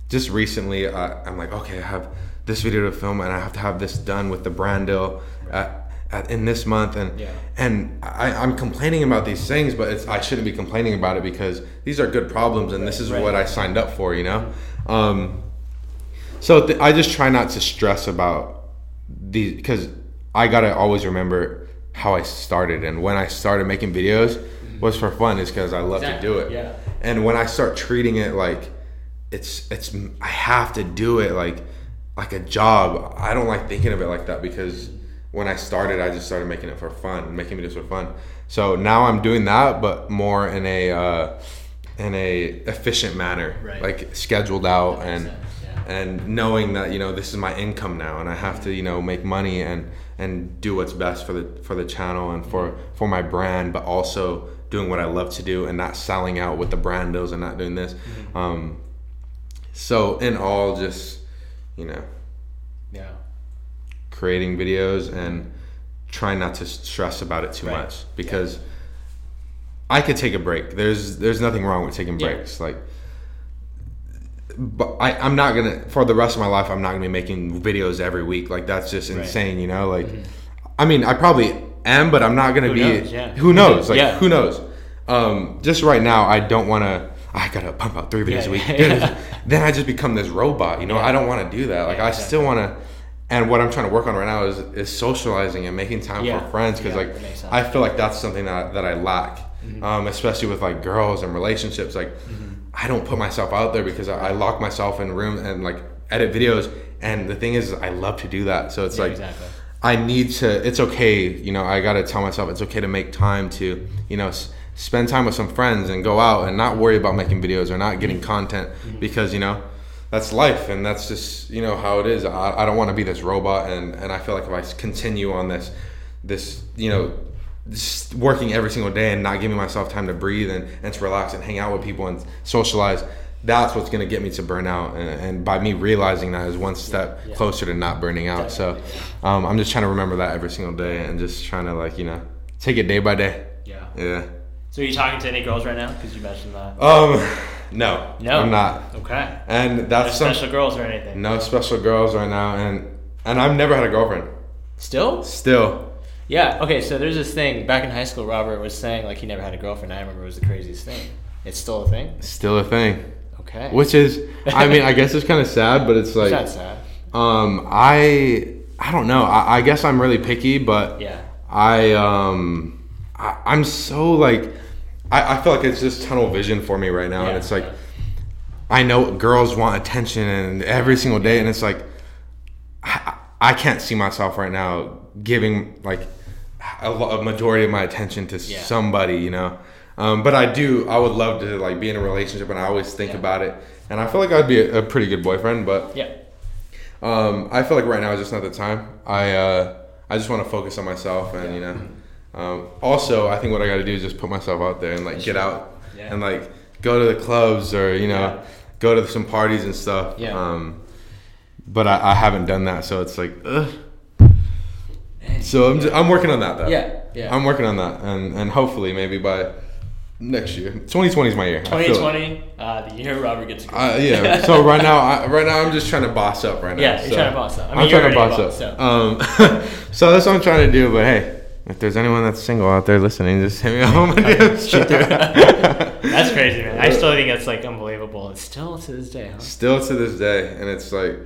just recently, I, I'm like, okay, I have this video to film, and I have to have this done with the brand deal at, at, in this month, and Yeah. and I, I'm complaining about these things, but it's I shouldn't be complaining about it because these are good problems, and this is Right. what I signed up for, you know. Um, so th- I just try not to stress about these because I gotta always remember how I started and when I started making videos was for fun is because I love Exactly, to do it. yeah. And when I start treating it like it's it's I have to do it like like a job. I don't like thinking of it like that because when I started, I just started making it for fun, making videos for fun. So now I'm doing that, but more in a uh, in a efficient manner, Right. like scheduled out and sense. And knowing that you know this is my income now and i have to you know make money and and do what's best for the for the channel and for for my brand but also doing what i love to do and not selling out with the brand deals and not doing this um so in all just you know Yeah. creating videos and trying not to stress about it too Right. much because I could take a break. There's there's nothing wrong with taking Yeah. breaks. Like but I, I'm not gonna for the rest of my life. I'm not gonna be making videos every week. Like that's just Right. insane, you know. Like, I mean, I probably am, but I'm not gonna Who be. knows? Yeah. Who knows? Like, Yeah. who knows? Um, just right now, I don't want to. I gotta pump out three videos Yeah, a week. yeah. then I just become this robot. You know. I don't want to do that. Like, I still want to. And what I'm trying to work on right now is is socializing and making time for friends because like that makes sense. I feel like that's something that that I lack, um, especially with like girls and relationships. Like I don't put myself out there because I, I lock myself in a room and like edit videos. And the thing is, I love to do that. So it's Yeah, like exactly. I need to. It's okay, you know. I gotta tell myself it's okay to make time to, you know, s- spend time with some friends and go out and not worry about making videos or not getting mm-hmm. content mm-hmm. because you know that's life and that's just you know how it is. I, I don't want to be this robot and and I feel like if I continue on this this you know just working every single day and not giving myself time to breathe and, and to relax and hang out with people and socialize that's what's going to get me to burn out and, and by me realizing that is one step Yeah. closer to not burning out so um, i'm just trying to remember that every single day and just trying to like you know take it day by day Yeah. yeah So are you talking to any girls right now? Because you mentioned that. um no No. i'm not Okay. and No that's some, special girls or anything. no special girls right now and and i've never had a girlfriend Still? still Yeah. Okay. So there's this thing back in high school. Robert was saying like he never had a girlfriend. I remember it was the craziest thing. It's still a thing. still a thing Okay. which is i mean i guess it's kind of sad but it's It's like not sad. Um, I I don't know. I, I guess I'm really picky, but Yeah. I um I, I'm so like I, I feel like it's just tunnel vision for me right now, and it's like yeah. I know girls want attention and every single day, and it's like I, I can't see myself right now giving like a, a majority of my attention to Yeah. somebody, you know. Um, but I do. I would love to like be in a relationship, and I always think Yeah. about it. And I feel like I'd be a, a pretty good boyfriend, but Yeah. um, I feel like right now is just not the time. I uh, I just want to focus on myself, and you know. Um, also, I think what I got to do is just put myself out there and like get out Yeah. and like go to the clubs or you know Yeah. go to some parties and stuff. Yeah. Um, but I, I haven't done that, so it's like, ugh. So I'm, just, I'm working on that though. Yeah. Yeah. I'm working on that, and and hopefully maybe by next year, 2020 is my year. I feel it. 2020, uh, the year Robert gets. Uh, yeah. So right now, I, right now I'm just trying to boss up right now. Yeah, you're so. trying to boss up. I mean, you're trying to already boss up. so. Um, so that's what I'm trying to do. But hey, if there's anyone that's single out there listening, just hit me up on my DMs. That's crazy, man. I still think that's like unbelievable. It's still to this day, huh? Still to this day, and it's like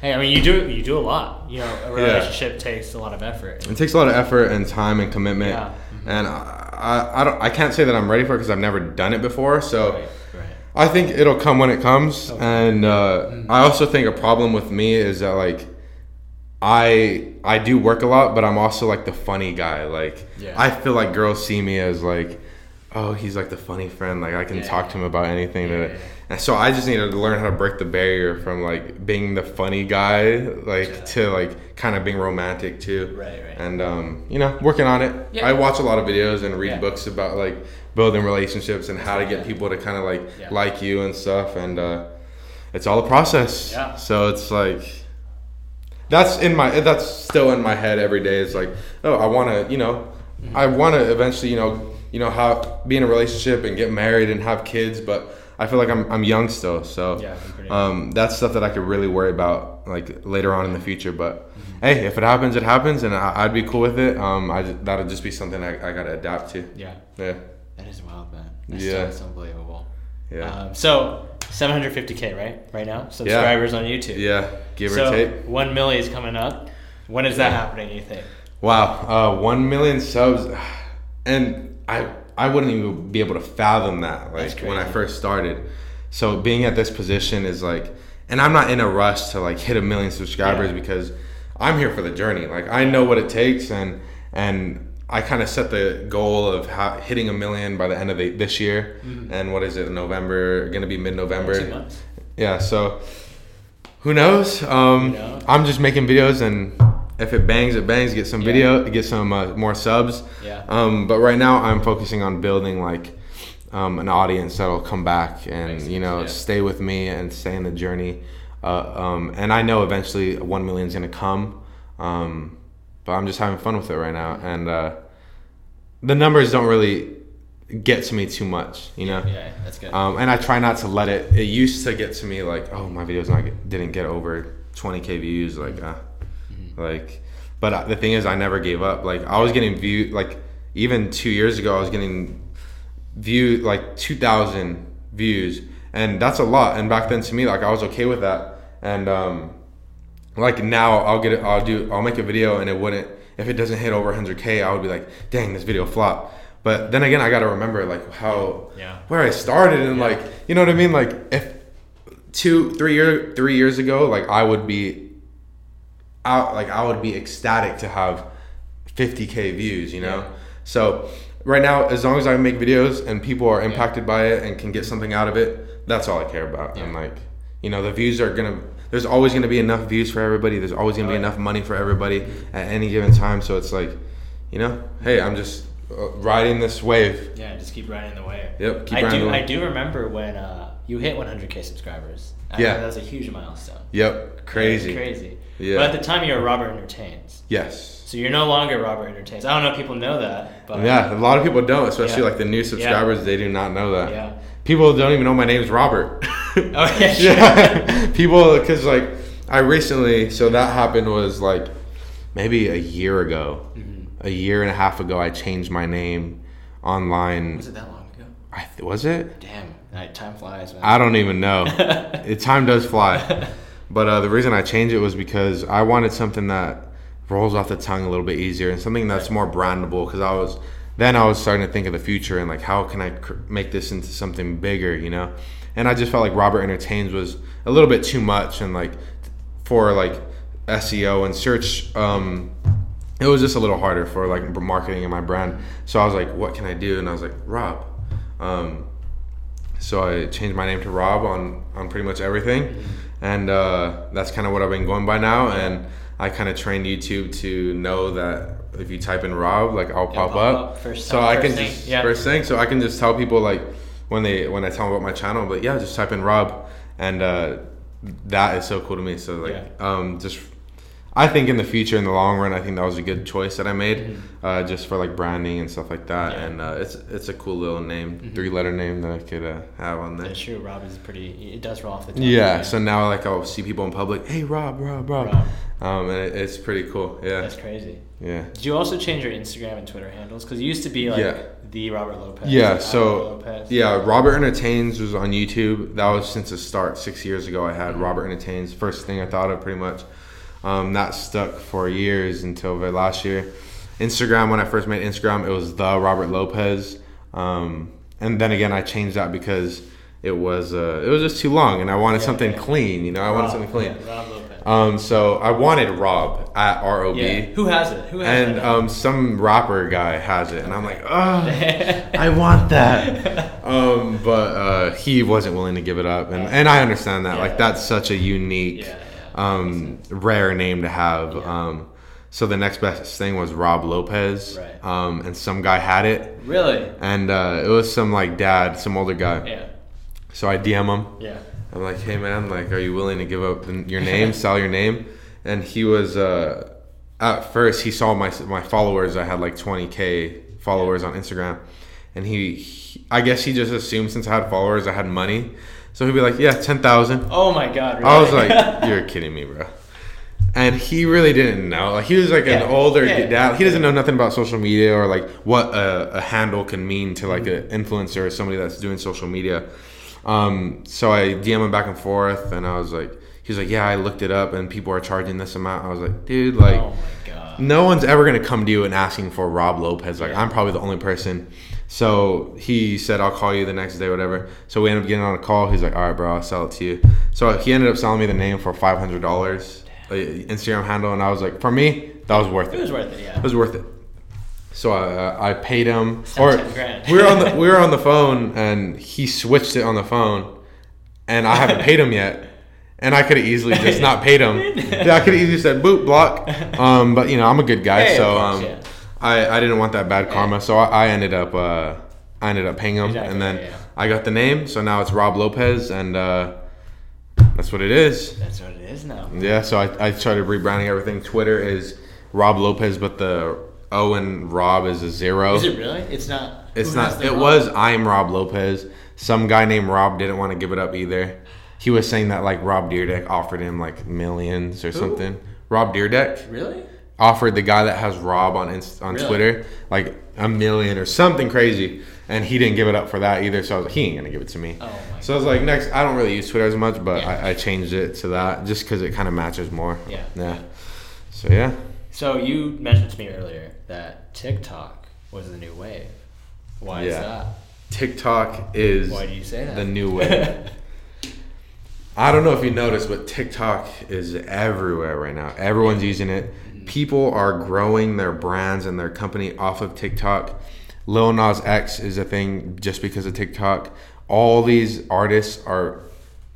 Hey, I mean, you do you do a lot. You know, a relationship takes a lot of effort. it takes a lot of effort and time and commitment. Yeah. And I, I, I don't, I can't say that I'm ready for it because I've never done it before. So. Right, right. I think it'll come when it comes, Okay. and uh, I also think a problem with me is that like I I do work a lot, but I'm also like the funny guy. Like Yeah. I feel like girls see me as like, oh, he's like the funny friend. Like I can Yeah. talk to him about anything. Yeah, that. And so I just needed to learn how to break the barrier from like being the funny guy, like to like kind of being romantic too. Right, right. And um, you know, working on it. Yeah. I watch a lot of videos and read books about like building relationships and how to get people to kind of like like you and stuff. And uh, it's all a process. Yeah. So it's like that's in my that's still in my head every day. It's like, oh, I want to, you know. I want to eventually, you know, you know, how be in a relationship and get married and have kids, but I feel like I'm I'm young still. So Yeah, um, that's stuff that I could really worry about like later on in the future. But hey, if it happens, it happens, and I, I'd be cool with it. Um, I just, that'll just be something I, I gotta adapt to. Yeah, Yeah, that is wild, man. That's Yeah. that's unbelievable. yeah, Um, so 750k, right? Right now, subscribers on YouTube. yeah. Give so or take. one million is coming up. When is that happening? You think? Wow, uh, one million subs, and I I wouldn't even be able to fathom that like when I first started. So being at this position is like, and I'm not in a rush to like hit a million subscribers Yeah. because I'm here for the journey. Like I know what it takes, and and I kind of set the goal of how, hitting a million by the end of the, this year. And what is it? November? Going to be mid November. Yeah, so who knows? Um, You know? I'm just making videos, and if it bangs, it bangs. Get some Yeah. video, get some uh, more subs. Yeah. Um, but right now, I'm focusing on building like um, an audience that'll come back and you know yeah. stay with me and stay in the journey. Uh, um, and I know eventually one million is gonna come. Um, but I'm just having fun with it right now, and uh, the numbers don't really get to me too much, you know. Yeah, that's good. Um, and I try not to let it. It used to get to me like, oh, my videos not get, didn't get over 20k views, like, ah, like. But the thing is, I never gave up. Like I was getting view like even two years ago, I was getting view like 2,000 views, and that's a lot. And back then, to me, like I was okay with that. And um, like now, I'll get it. I'll do. I'll make a video, and it wouldn't. If it doesn't hit over 100k, I would be like, dang, this video flopped. But then again, I got to remember like how Yeah. where I started and Yeah. like you know what I mean. Like if two, three year, three years ago, like I would be out, like I would be ecstatic to have 50k views. You know. Yeah. So right now, as long as I make videos and people are impacted by it and can get something out of it, that's all I care about. And like you know, the views are gonna. There's always gonna be enough views for everybody. There's always gonna be yeah. enough money for everybody at any given time. So it's like, you know, hey, I'm just uh, riding this wave. Yeah, just keep riding the wave. Yep, keep I riding do. the I do remember when uh, you hit 100k subscribers. I Yeah. that was a huge milestone. Yep, crazy. Crazy. Yeah. But at the time, you were Robert Entertains. Yes. So you're no longer Robert Entertains. I don't know if people know that, but Yeah, a lot of people don't, especially Yeah. like the new subscribers. They do not know that. Yeah. People don't even know my name is Robert. Oh yeah. sure. yeah. People, because like I recently, so that happened was like maybe a year ago, Mm-hmm. a year and a half ago. I changed my name online. Was it that long ago? I th- was it? Damn, time flies, man. I don't even know. it, time does fly. But uh, the reason I changed it was because I wanted something that rolls off the tongue a little bit easier and something that's more brandable. Because I was then I was starting to think of the future and like how can I cr- make this into something bigger, you know? And I just felt like Robert Entertains was a little bit too much and like for like SEO and search. Um, it was just a little harder for like marketing and my brand. So I was like, what can I do? And I was like, Rob. Um, so I changed my name to Rob on on pretty much everything, and uh, that's kind of what I've been going by now. And I kind of trained YouTube to know that if you type in Rob, like I'll pop, pop up. up first so I can thing, just yeah. first thing. So I can just tell people like when they when I tell them about my channel, but yeah, just type in Rob, and uh, that is so cool to me. So like Yeah. um, just. I think in the future, in the long run, I think that was a good choice that I made, uh, just for like branding and stuff like that. Mm-hmm. Yeah. Mm-hmm. And uh, it's it's a cool little name, three letter name that I could uh, have on there. That's true. Rob is pretty. It does roll off the tongue. Yeah, so now like I'll see people in public, hey Rob, Rob, Rob, Rob. um, and it, it's pretty cool. Yeah, That's crazy. yeah, Did you also change your Instagram and Twitter handles? Because you used to be like Yeah. the Robert Lopez. yeah. So Lopez. yeah, Robert Entertains was on YouTube. That was since the start. Six years ago, I Mm-hmm. had Robert Entertains. First thing I thought of, pretty much. Um, that stuck for years until last year. Instagram, when I first made Instagram, it was the Robert Lopez. Um, and then again, I changed that because it was uh, it was just too long, and I wanted Yeah, something yeah. clean. You know, I wanted something clean. Yeah, Rob Lopez. Um, so I wanted Rob at R O B. Who has it? Who has and it? um, some rapper guy has it, and I'm like, oh, I want that. um, but uh, he wasn't willing to give it up, and, and I understand that. Like that's such a unique. Um, rare name to have. Yeah. Um, so the next best thing was Rob Lopez, Right. um, and some guy had it, really? and uh, it was some like dad, some older guy. Yeah. So I DM him. Yeah. I'm like, hey man, like, are you willing to give up your name, sell your name? And he was, uh, at first, he saw my my followers. I had like 20k followers on Instagram, and he, he- I guess he just assumed since I had followers, I had money. So he'd be like, yeah, ten thousand. Oh my God. Really? I was like, you're kidding me, bro. And he really didn't know. Like he was like an older Yeah. dad. He doesn't know nothing about social media or like what a, a handle can mean to like Mm-hmm. an influencer or somebody that's doing social media. Um, so I DM him back and forth, and I was like, he was like, yeah, I looked it up, and people are charging this amount. I was like, dude, like, oh my God. no one's ever gonna come to you and asking for Rob Lopez. Like Yeah. I'm probably the only person. So he said I'll call you the next day, whatever. So we ended up getting on a call. He's like, all right, bro, I'll sell it to you. So he ended up selling me the name for five hundred dollars, Instagram handle, and I was like, for me, that was worth It it. was worth it. Yeah. It was worth it. So I, I paid him, or 10 grand. we were on the we were on the phone, and he switched it on the phone, and I haven't paid him yet. And I could have easily just not paid him. Yeah, I could have easily said boot block. Um, but you know, I'm a good guy, Hey, so um, yeah. I, I didn't want that bad karma, so I, I ended up uh, I ended up paying him, Exactly, and then yeah, yeah. I got the name, so now it's Rob Lopez, and uh, that's what it is. That's what it is now. Yeah, so I, I started rebranding everything. Twitter is Rob Lopez, but the Owen Rob is a zero. Is it really? It's not. It's not. It Rob? was I'm Rob Lopez. Some guy named Rob didn't want to give it up either. He was saying that like Rob Dyrdek offered him like millions or something. Rob Dyrdek Really? Offered the guy that has Rob on Inst- on Really? Twitter like a million or something crazy, and he didn't give it up for that either. So I was like, he ain't gonna give it to me. Oh my. So I was like, next, I don't really use Twitter as much, but Yeah. I, I changed it to that just because it kind of matches more. Yeah. Yeah. So yeah. So you mentioned to me earlier that TikTok was the new wave. Why is that? TikTok is Why do you say that? the new wave. I don't know if you noticed, but TikTok is everywhere right now. Everyone's using it. People are growing their brands and their company off of TikTok. Lil Nas X is a thing just because of TikTok. All these artists are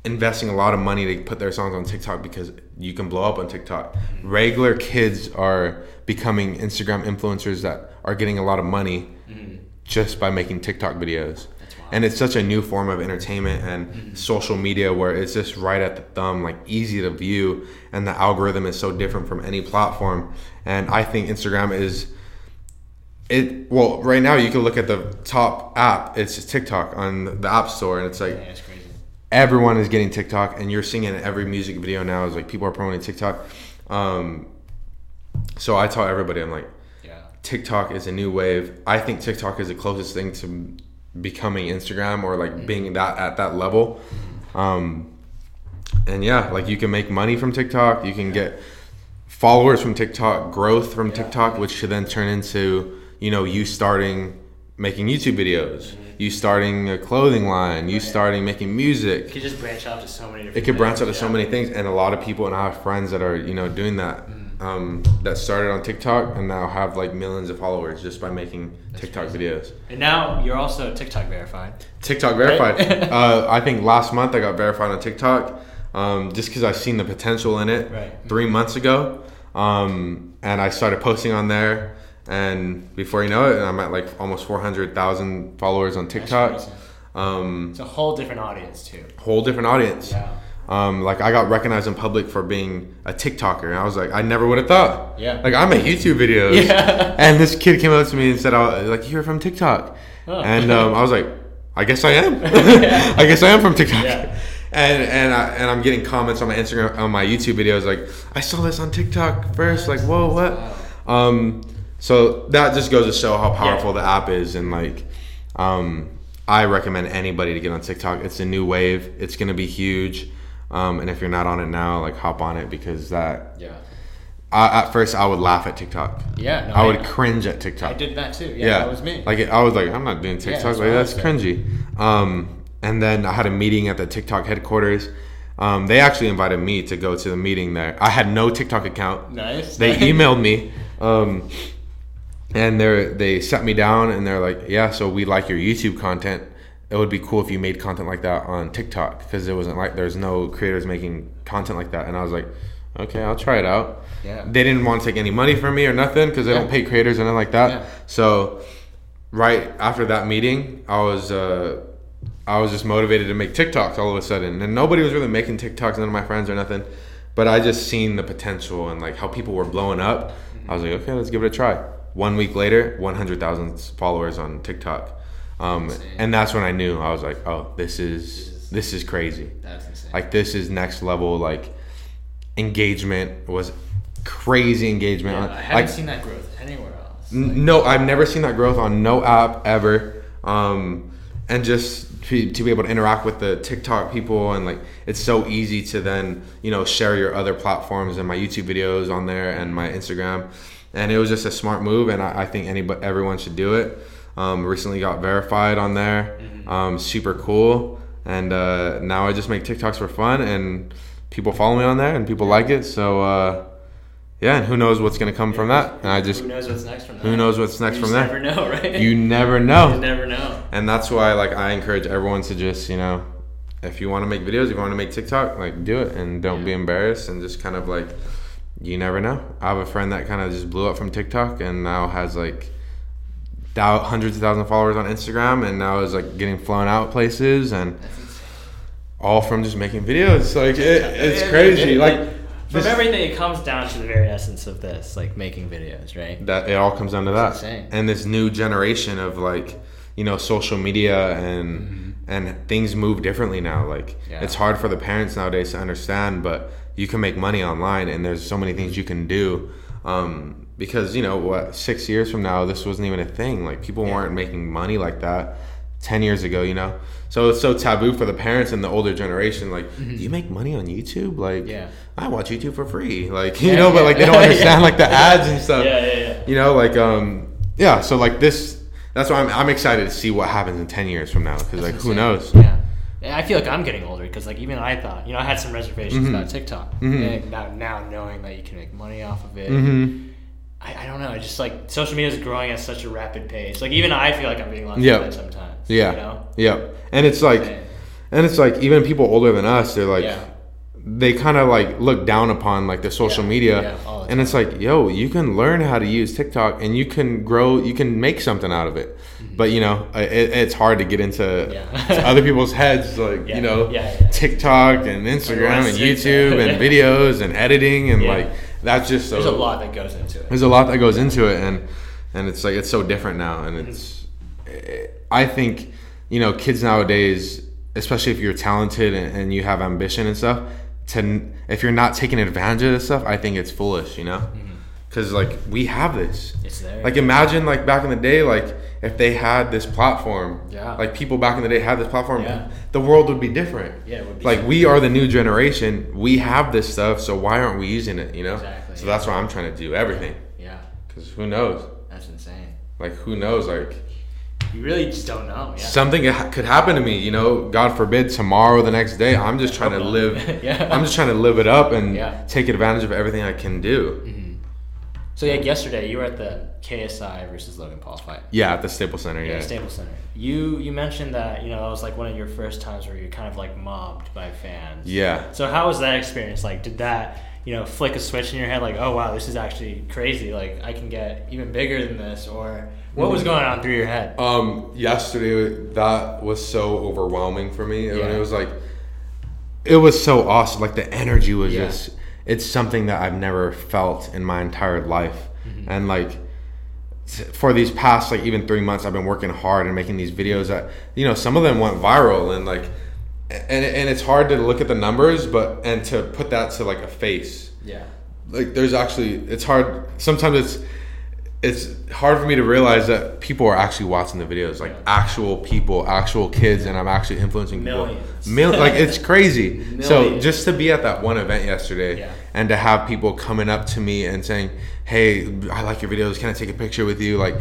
investing a lot of money to put their songs on TikTok because you can blow up on TikTok. Regular kids are becoming Instagram influencers that are getting a lot of money mm-hmm. just by making TikTok videos. And it's such a new form of entertainment and social media where it's just right at the thumb, like easy to view, and the algorithm is so different from any platform. And I think Instagram is it. Well, right now you can look at the top app. It's just TikTok on the App Store, and it's like yeah, it's crazy. everyone is getting TikTok, and you're seeing it in every music video now. Is like people are promoting TikTok. Um, so I tell everybody, I'm like, Yeah. TikTok is a new wave. I think TikTok is the closest thing to becoming Instagram or like being that at that level. Um, and yeah, like you can make money from TikTok. You can get followers from TikTok, growth from TikTok, which should then turn into you know you starting making YouTube videos, you starting a clothing line, you starting making music. It could just branch out to so many different It could branch out to so many things, and a lot of people, and I have friends that are you know doing that. Um, that started on TikTok and now have like millions of followers just by making TikTok videos. And now you're also TikTok verified. TikTok verified. uh, I think last month I got verified on TikTok um, just because I've seen the potential in it Right. three months ago. Um, and I started posting on there. And before you know it, I'm at like almost 400,000 followers on TikTok. crazy. Um, It's a whole different audience too. whole different audience. Yeah. Um, like I got recognized in public for being a TikToker, and I was like, I never would have thought. Yeah. Like I make YouTube videos. Yeah. And this kid came up to me and said, I was, "Like you're from TikTok," Oh. and um, I was like, "I guess I am. I guess I am from TikTok." Yeah. And and I, and I'm getting comments on my Instagram on my YouTube videos like, "I saw this on TikTok first. Like, whoa, what?" Um, so that just goes to show how powerful the app is, and like, um, I recommend anybody to get on TikTok. It's a new wave. It's gonna be huge. Um, and if you're not on it now, like hop on it because that. Yeah. I, at first, I would laugh at TikTok. Yeah. No, I would cringe at TikTok. I did that too. Yeah, Yeah, that was me. Like I was like, I'm not doing TikTok. that's like that's cringy. Um, and then I had a meeting at the TikTok headquarters. Um, they actually invited me to go to the meeting there. I had no TikTok account. nice. They emailed me, um, and they they sat me down and they're like, "Yeah, so we like your YouTube content. It would be cool if you made content like that on TikTok because it wasn't like there's no creators making content like that." And I was like, "Okay, I'll try it out." Yeah. They didn't want to take any money from me or nothing because they Yeah. don't pay creators or nothing like that. Yeah. So right after that meeting, I was uh, I was just motivated to make TikToks all of a sudden, and nobody was really making TikToks, none of my friends or nothing. But I just seen the potential and like how people were blowing up. I was like, okay, let's give it a try. One week later, one hundred thousand followers on TikTok, um, and that's when I knew I was like, oh, this is this is crazy. That's insane. Like this is next level. Like engagement was crazy engagement. yeah, I haven't like seen that growth anywhere else. N- No, I've never seen that growth on no app ever. Um, and just to, to be able to interact with the TikTok people and like it's so easy to then you know share your other platforms and my YouTube videos on there and my Instagram, and it was just a smart move and I, I think anybody everyone should do it. Um, recently got verified on there, um, super cool, and uh, now I just make TikToks for fun and people follow me on there and people like it. So uh, yeah, and who knows what's gonna come from that? And I just who knows what's next from that? who knows what's next you from there? Never know, right? You never You know. never know. And that's why like I encourage everyone to just, you know, if you want to make videos, if you want to make TikTok, like do it and don't be embarrassed and just kind of like you never know. I have a friend that kind of just blew up from TikTok and now has like hundreds of thousands of followers on Instagram and now is like getting flown out places and all from just making videos. Like it, it's crazy. Like. From This- everything, it comes down to the very essence of this, like making videos, right? that it all comes down to that insane. and this new generation of like you know social media and and things move differently now like Mm-hmm. Yeah. it's hard for the parents nowadays to understand but you can make money online and there's so many things you can do um, because you know what six years from now this wasn't even a thing like people weren't making money like that 10 years ago you know so it's so taboo for the parents and the older generation like do you make money on youtube like Mm-hmm. Yeah. i watch youtube for free like you Yeah, know but like they don't yeah. understand like the ads and stuff Yeah, yeah, yeah. you know like um yeah so like this that's why i'm, I'm excited to see what happens in 10 years from now because like who knows Yeah. Yeah, I feel like I'm getting older because, like, even I thought, you know, I had some reservations Mm-hmm. about TikTok. And now, now knowing that you can make money off of it, mm-hmm. I, I don't know. I just like social media is growing at such a rapid pace. Like, even I feel like I'm being left Yeah. behind sometimes. yeah You know? yeah and it's like and it's like even people older than us they're like yeah. they kind of like look down upon like the social Yeah, media the and it's like yo you can learn how to use tiktok and you can grow you can make something out of it but you know it, it's hard to get into Mm-hmm. Other people's heads like you know tiktok and instagram and youtube and videos and editing and like that's just so There's a lot that goes into it. there's a lot that goes into it and and it's like it's so different now and mm-hmm. it's i think you know kids nowadays especially if you're talented and, and you have ambition and stuff to if you're not taking advantage of this stuff i think it's foolish you know mm-hmm. Because like we have this It's there. like imagine like back in the day like if they had this platform Yeah. like people back in the day had this platform Yeah. the world would be different Yeah, it would be. like we are the new generation we have this stuff so why aren't we using it you know Exactly, so yeah. that's why i'm trying to do everything yeah, because who knows that's insane. like who knows like You really just don't know. Yeah. something could happen to me you know god forbid tomorrow the next day i'm just trying to live Yeah. i'm just trying to live it up and Yeah. take advantage of everything i can do mm-hmm. So like yesterday, you were at the KSI versus Logan Paul fight. yeah at the staples center yeah, Yeah, Staples Center. You you mentioned that you know that was like one of your first times where you're kind of like mobbed by fans. yeah So how was that experience? Like, did that you know flick a switch in your head? Like, oh wow, this is actually crazy. Like, I can get even bigger than this. Or what was going on through your head? Um, yesterday that was so overwhelming for me. Yeah. it was like, it was so awesome. Like the energy was Yeah. just, it's something that I've never felt in my entire life. Mm-hmm. And like, for these past like even three months, I've been working hard and making these videos that you know some of them went viral and like, and and it's hard to look at the numbers, but and to put that to like a face Yeah. like there's actually it's hard sometimes it's it's hard for me to realize that people are actually watching the videos like actual people actual kids and i'm actually influencing people. Millions. Like it's crazy. So just to be at that one event yesterday Yeah. and to have people coming up to me and saying hey i like your videos. Can i take a picture with you? Like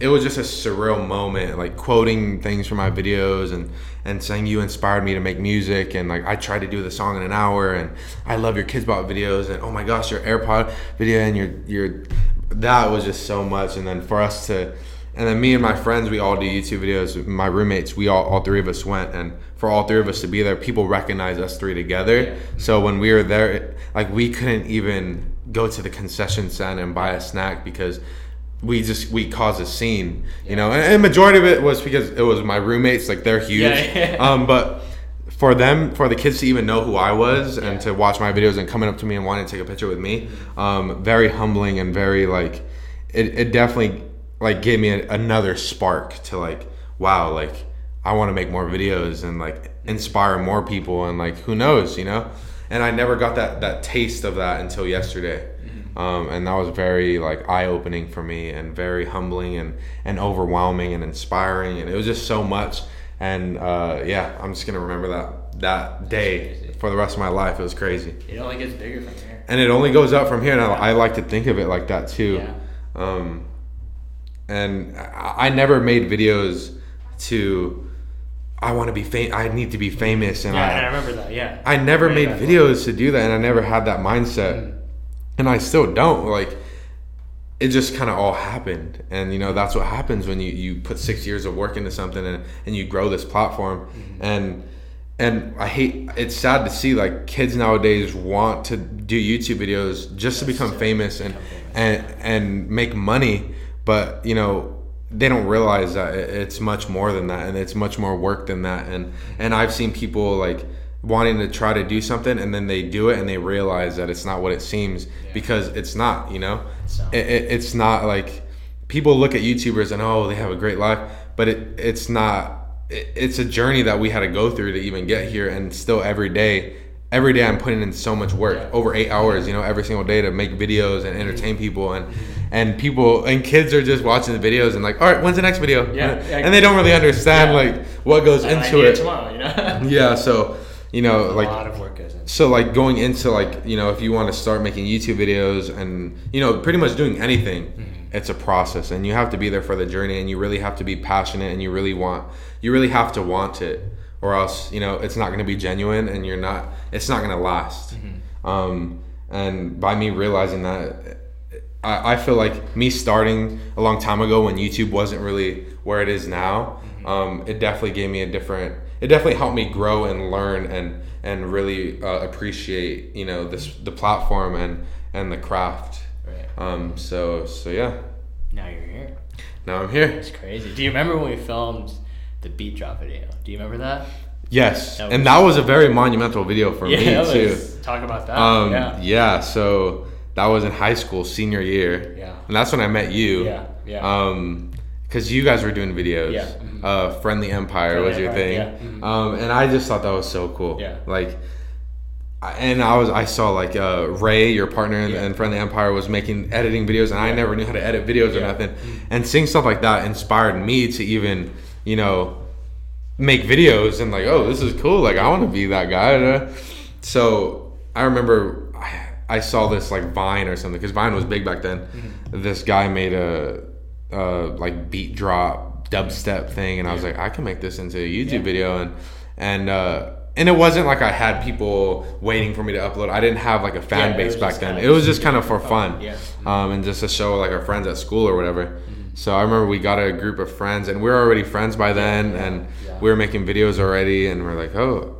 it was just a surreal moment like quoting things from my videos and and saying you inspired me to make music and like i tried to do the song in an hour and i love your Kidz Bop videos and oh my gosh your airpod video and your your that was just so much. And then for us to and then me and my friends we all do youtube videos. My roommates we all all three of us went and for all three of us to be there people recognize us three together. Yeah. so when we were there it- like we couldn't even go to the concession stand and buy a snack because we just we caused a scene you know? And, and majority of it was because it was my roommates like they're huge. Yeah, yeah. um but for them for the kids to even know who i was and to watch my videos and coming up to me and wanting to take a picture with me um very humbling and very like it, it definitely like gave me a, another spark to like wow like i want to make more videos and like inspire more people and like who knows you know? And i never got that that taste of that until yesterday. Um, and that was very like eye-opening for me and very humbling and and overwhelming and inspiring and it was just so much and uh, yeah i'm just gonna remember that that day for the rest of my life it was crazy It only gets bigger from here. and it only goes up from here and i, I like to think of it like that too Yeah. um, and I, I never made videos to i want to be fam- i need to be famous and Yeah, I, I remember that. Yeah. I never made videos to do that, and I never had that mindset, and I still don't. Like, it just kind of all happened, and you know that's what happens when you you put six years of work into something and and you grow this platform, mm-hmm. and and I hate. It's sad to see like kids nowadays want to do YouTube videos just to become famous and and and make money, but you know they don't realize that it's much more than that and it's much more work than that. And and i've seen people like wanting to try to do something and then they do it and they realize that it's not what it seems because it's not you know It's not. It, it, it's not like people look at youtubers and oh they have a great life but it it's not it, it's a journey that we had to go through to even get here and still every day every day i'm putting in so much work Yeah. over eight hours you know every single day to make videos and entertain mm-hmm. people and and people and kids are just watching the videos and like all right when's the next video Yeah, and, yeah. and they don't really understand Yeah. like what goes into it tomorrow, you know. yeah so you know a like lot of work goes into. so like going into like you know if you want to start making youtube videos and you know pretty much doing anything Mm-hmm. it's a process and you have to be there for the journey and you really have to be passionate and you really want you really have to want it or else you know it's not going to be genuine and you're not it's not going to last Mm-hmm. um, and by me realizing that I, I feel like me starting a long time ago when youtube wasn't really where it is now um, it definitely gave me a different it definitely helped me grow and learn and and really uh, appreciate you know this the platform and and the craft Right. um, so so yeah Now you're here. now i'm here It's crazy. Do you remember when we filmed the beat drop video? Do you remember that? yes That and that was a very monumental video for me that too was- talk about that. um, yeah. yeah so that was in high school senior year Yeah. and that's when i met you Yeah. Yeah. um because you guys were doing videos Yeah. Uh friendly empire Friendly was your Empire, thing yeah. Mhm. um and i just thought that was so cool Yeah. like and I was I saw like uh, Ray, your partner in, Yeah. in Friendly Empire, was making editing videos, and I never knew how to edit videos or nothing. And seeing stuff like that inspired me to even, you know, make videos and like, oh, this is cool. Like I want to be that guy. So I remember I, I saw this like Vine or something because Vine was big back then. Mm-hmm. This guy made a, uh like beat drop dubstep thing, and I was like, I can make this into a YouTube Yeah. video, and and uh, and it wasn't like I had people waiting for me to upload. I didn't have like a fan Yeah, base back then. It was just kind of for fun, yeah. um, and just to show like our friends at school or whatever. Mm-hmm. So I remember we got a group of friends, and we were already friends by then, yeah, and yeah. we were making videos already, and we're like, oh.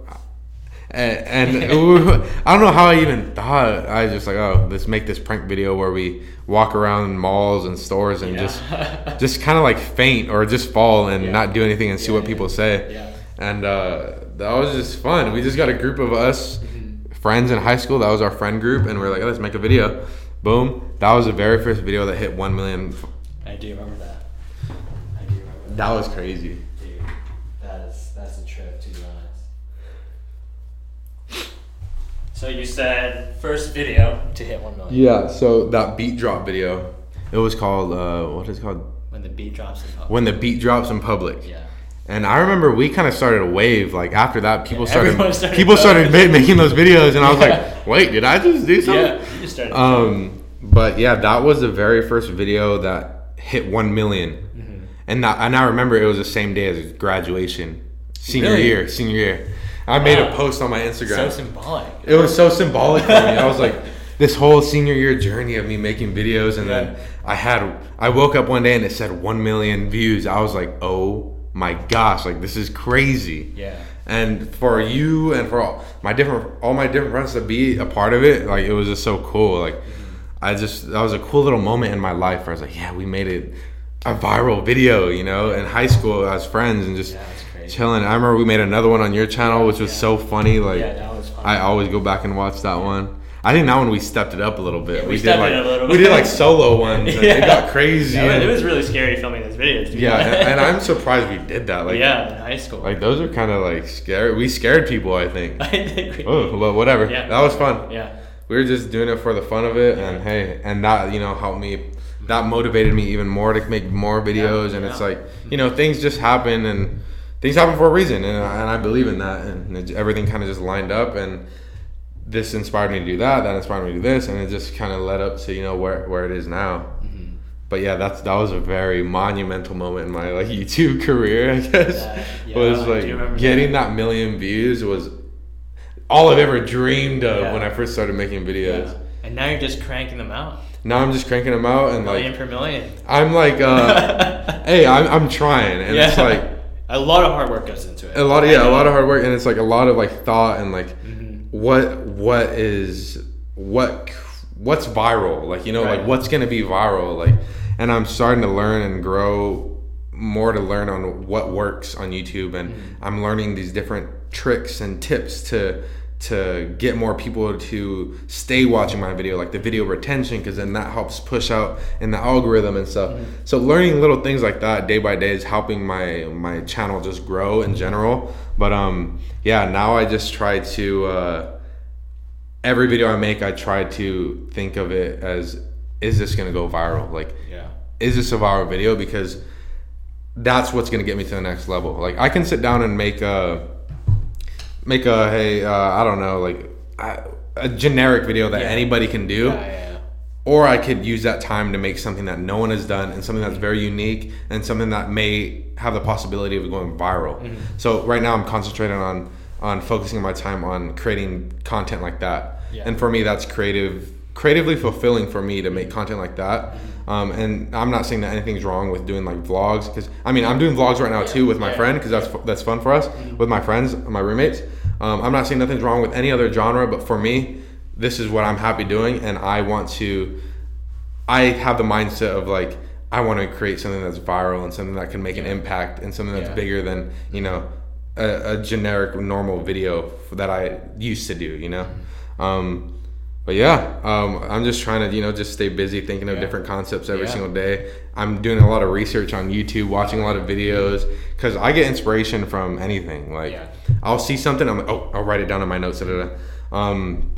And, and I don't know how I even thought. I was just like, oh, let's make this prank video where we walk around malls and stores and Yeah. just, just kind of like faint or just fall and Yeah. not do anything and see Yeah, what people say. And uh, that was just fun. We just got a group of us friends in high school. That was our friend group, and we are like, oh, let's make a video. Boom! That was the very first video that hit one million. I do remember that. I do remember that. That was crazy. Dude, that is that's a trip to be honest. So you said first video to hit one million. Yeah. So that beat drop video, it was called uh, what is it called? When the beat drops in public. When the beat drops in public. Yeah. And I remember we kind of started a wave. Like after that, people Yeah, started, started people started ma- making those videos, and I was Yeah. like, wait, did I just do something? Yeah. You just started. Um, but yeah, that was the very first video that hit one million. Mm-hmm. and that, and I remember it was the same day as graduation, senior Really? year, senior year. I made Wow. a post on my Instagram. so symbolic. it was so symbolic for me. I was like, this whole senior year journey of me making videos, and then I had, I woke up one day and it said one million views. I was like, oh my gosh, like this is crazy. Yeah. And for you and for all my different, all my different friends to be a part of it, like it was just so cool. Like I just, that was a cool little moment in my life where I was like, yeah, we made it a viral video, you know, in high school as friends and just Yeah. Chilling. I remember we made another one on your channel, which was Yeah. so funny. Like Yeah, that was. I always go back and watch that one. I think that one we stepped it up a little bit. Yeah, we we did like it a little we did like solo ones. And It got crazy. Yeah, and- it was really scary filming those videos. Dude. yeah, and, and I'm surprised we did that. Like yeah, in high school. like those are kind of like scary. We scared people, I think. I think we, Oh, well, whatever. Yeah. That was fun. yeah. We were just doing it for the fun of it, and hey, and that you know helped me. That motivated me even more to make more videos, and it's like you know things just happen, and things happen for a reason, and I, and I believe in that, and it, everything kind of just lined up, and this inspired me to do that, that inspired me to do this, and it just kind of led up to you know where where it is now. Mm-hmm. But yeah, that's that was a very monumental moment in my like YouTube career. I guess Yeah, yeah, was like getting that million views was all I've ever dreamed of Yeah. when I first started making videos. Yeah. And now you're just cranking them out. Now I'm just cranking them out and Million like per million. I'm like, uh, hey, I'm I'm trying, and it's like a lot of hard work goes into it. a lot of yeah, a lot of hard work, and it's like a lot of like thought and like Mhm. what what is what what's viral like you know Right. like what's gonna be viral like and i'm starting to learn and grow more to learn on what works on youtube and Mm-hmm. i'm learning these different tricks and tips to to get more people to stay watching my video like the video retention because then that helps push out in the algorithm and stuff. Mm-hmm. so learning little things like that day by day is helping my my channel just grow in general. But um yeah now i just try to uh every video i make i try to think of it as is this gonna go viral? Like yeah. is this a viral video? Because that's what's gonna get me to the next level. Like i can sit down and make a make a hey uh, I don't know like a generic video that yeah. anybody can do. Yeah, yeah, or I could use that time to make something that no one has done and something that's very unique and something that may have the possibility of going viral. Mm-hmm. So right now I'm concentrating on on focusing my time on creating content like that. And for me that's creative creatively fulfilling for me to make content like that. Um, and I'm not saying that anything's wrong with doing like vlogs because I mean I'm doing vlogs right now too with my friend because that's that's fun for us mm-hmm. with my friends, my roommates. Um, I'm not saying nothing's wrong with any other genre, but for me, this is what I'm happy doing, and I want to. I have the mindset of like I want to create something that's viral and something that can make yeah. an impact and something that's yeah. bigger than you know a, a, generic normal video that I used to do. You know. Mm-hmm. Um, but yeah, um, I'm just trying to you know just stay busy thinking of yeah. different concepts every yeah. single day. I'm doing a lot of research on YouTube, watching a lot of videos because I get inspiration from anything. Like yeah. I'll see something, I'm like, oh, I'll write it down in my notes. Da, da, da. Um,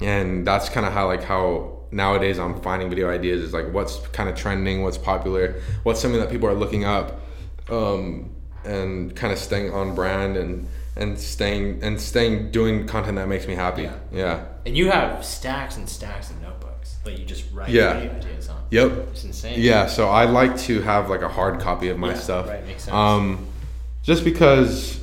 and that's kind of how like how nowadays I'm finding video ideas is like what's kind of trending, what's popular, what's something that people are looking up, um, and kind of staying on brand and and staying and staying doing content that makes me happy. Yeah. yeah. And you have stacks and stacks of notebooks that you just write yeah. ideas on. Yep. It's insane. Yeah, so I like to have like a hard copy of my yeah, stuff. Right, makes sense. Um just because